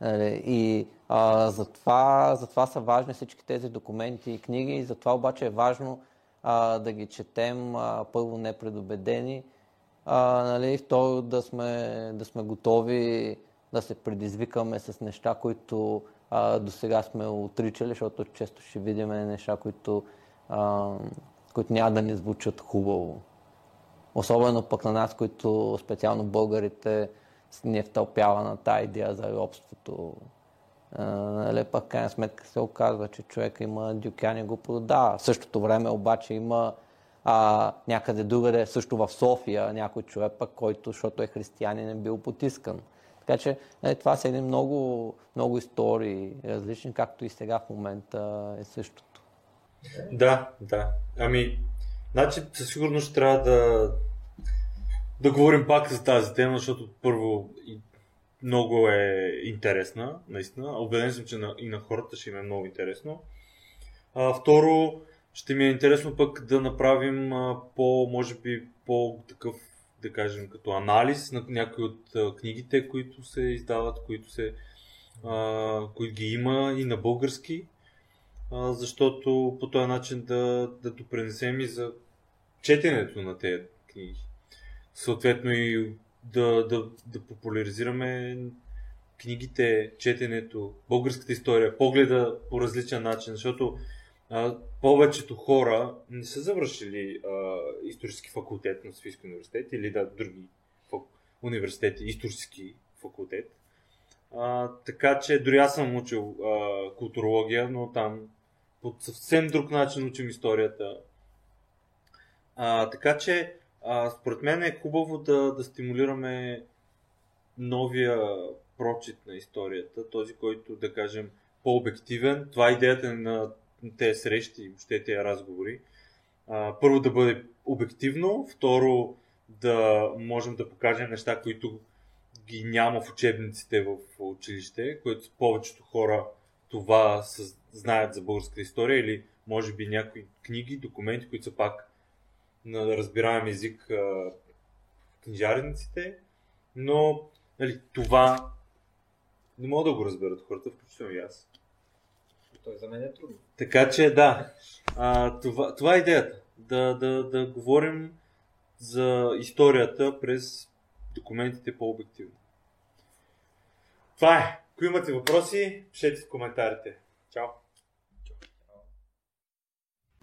Нали, и а, затова, затова са важни всички тези документи и книги, и затова обаче е важно а, да ги четем а, първо непредобедени, а, нали, второ да сме, да сме готови да се предизвикаме с неща, които до сега сме отричали, защото често ще видим неща, които, а, които няма да ни звучат хубаво. Особено пък на нас, които специално българите ни е втълпява на тази идея за робството. Нали, пък крайна сметка се оказва, че човек има дюкян и го продава. В същото време обаче има а, някъде другаде, също в София, някой човек пък, който, защото е християнин, е бил потискан. Така че е, това са едни много, много истории различни, както и сега в момента е същото. Да, да. Ами, значи със сигурност трябва да, да говорим пак за тази тема, защото първо много е интересна, наистина. Обеден съм, че и на хората ще им е много интересно. А, второ, ще ми е интересно пък да направим а, по, може би, по-такъв да кажем, като анализ на някои от книгите, които се издават, които, се, а, които ги има и на български, а, защото по този начин да, да допренесем и за четенето на тези книги. Съответно и да, да, да популяризираме книгите, четенето, българската история, погледа по различен начин, защото а, повечето хора не са завършили а, исторически факултет на Софийски университет или да, други университети, исторически факултет. А, така че дори аз съм учил а, културология, но там по съвсем друг начин учим историята. А, така че а, според мен е хубаво да, да стимулираме новия прочит на историята, този, който да кажем по-обективен. Това е идеята на тези срещи, въобще тези разговори. А, първо да бъде обективно, второ да можем да покажем неща, които ги няма в учебниците в училище, които повечето хора това знаят за българската история или може би някои книги, документи, които са пак на разбираем език в книжарниците, но нали, това не мога да го разберат хората, включително и аз. Той за мен е трудно. Така че да, а, това, това е идеята. Да, да, да говорим за историята през документите по-обективно. Това е. Ако имате въпроси, пишете в коментарите. Чао!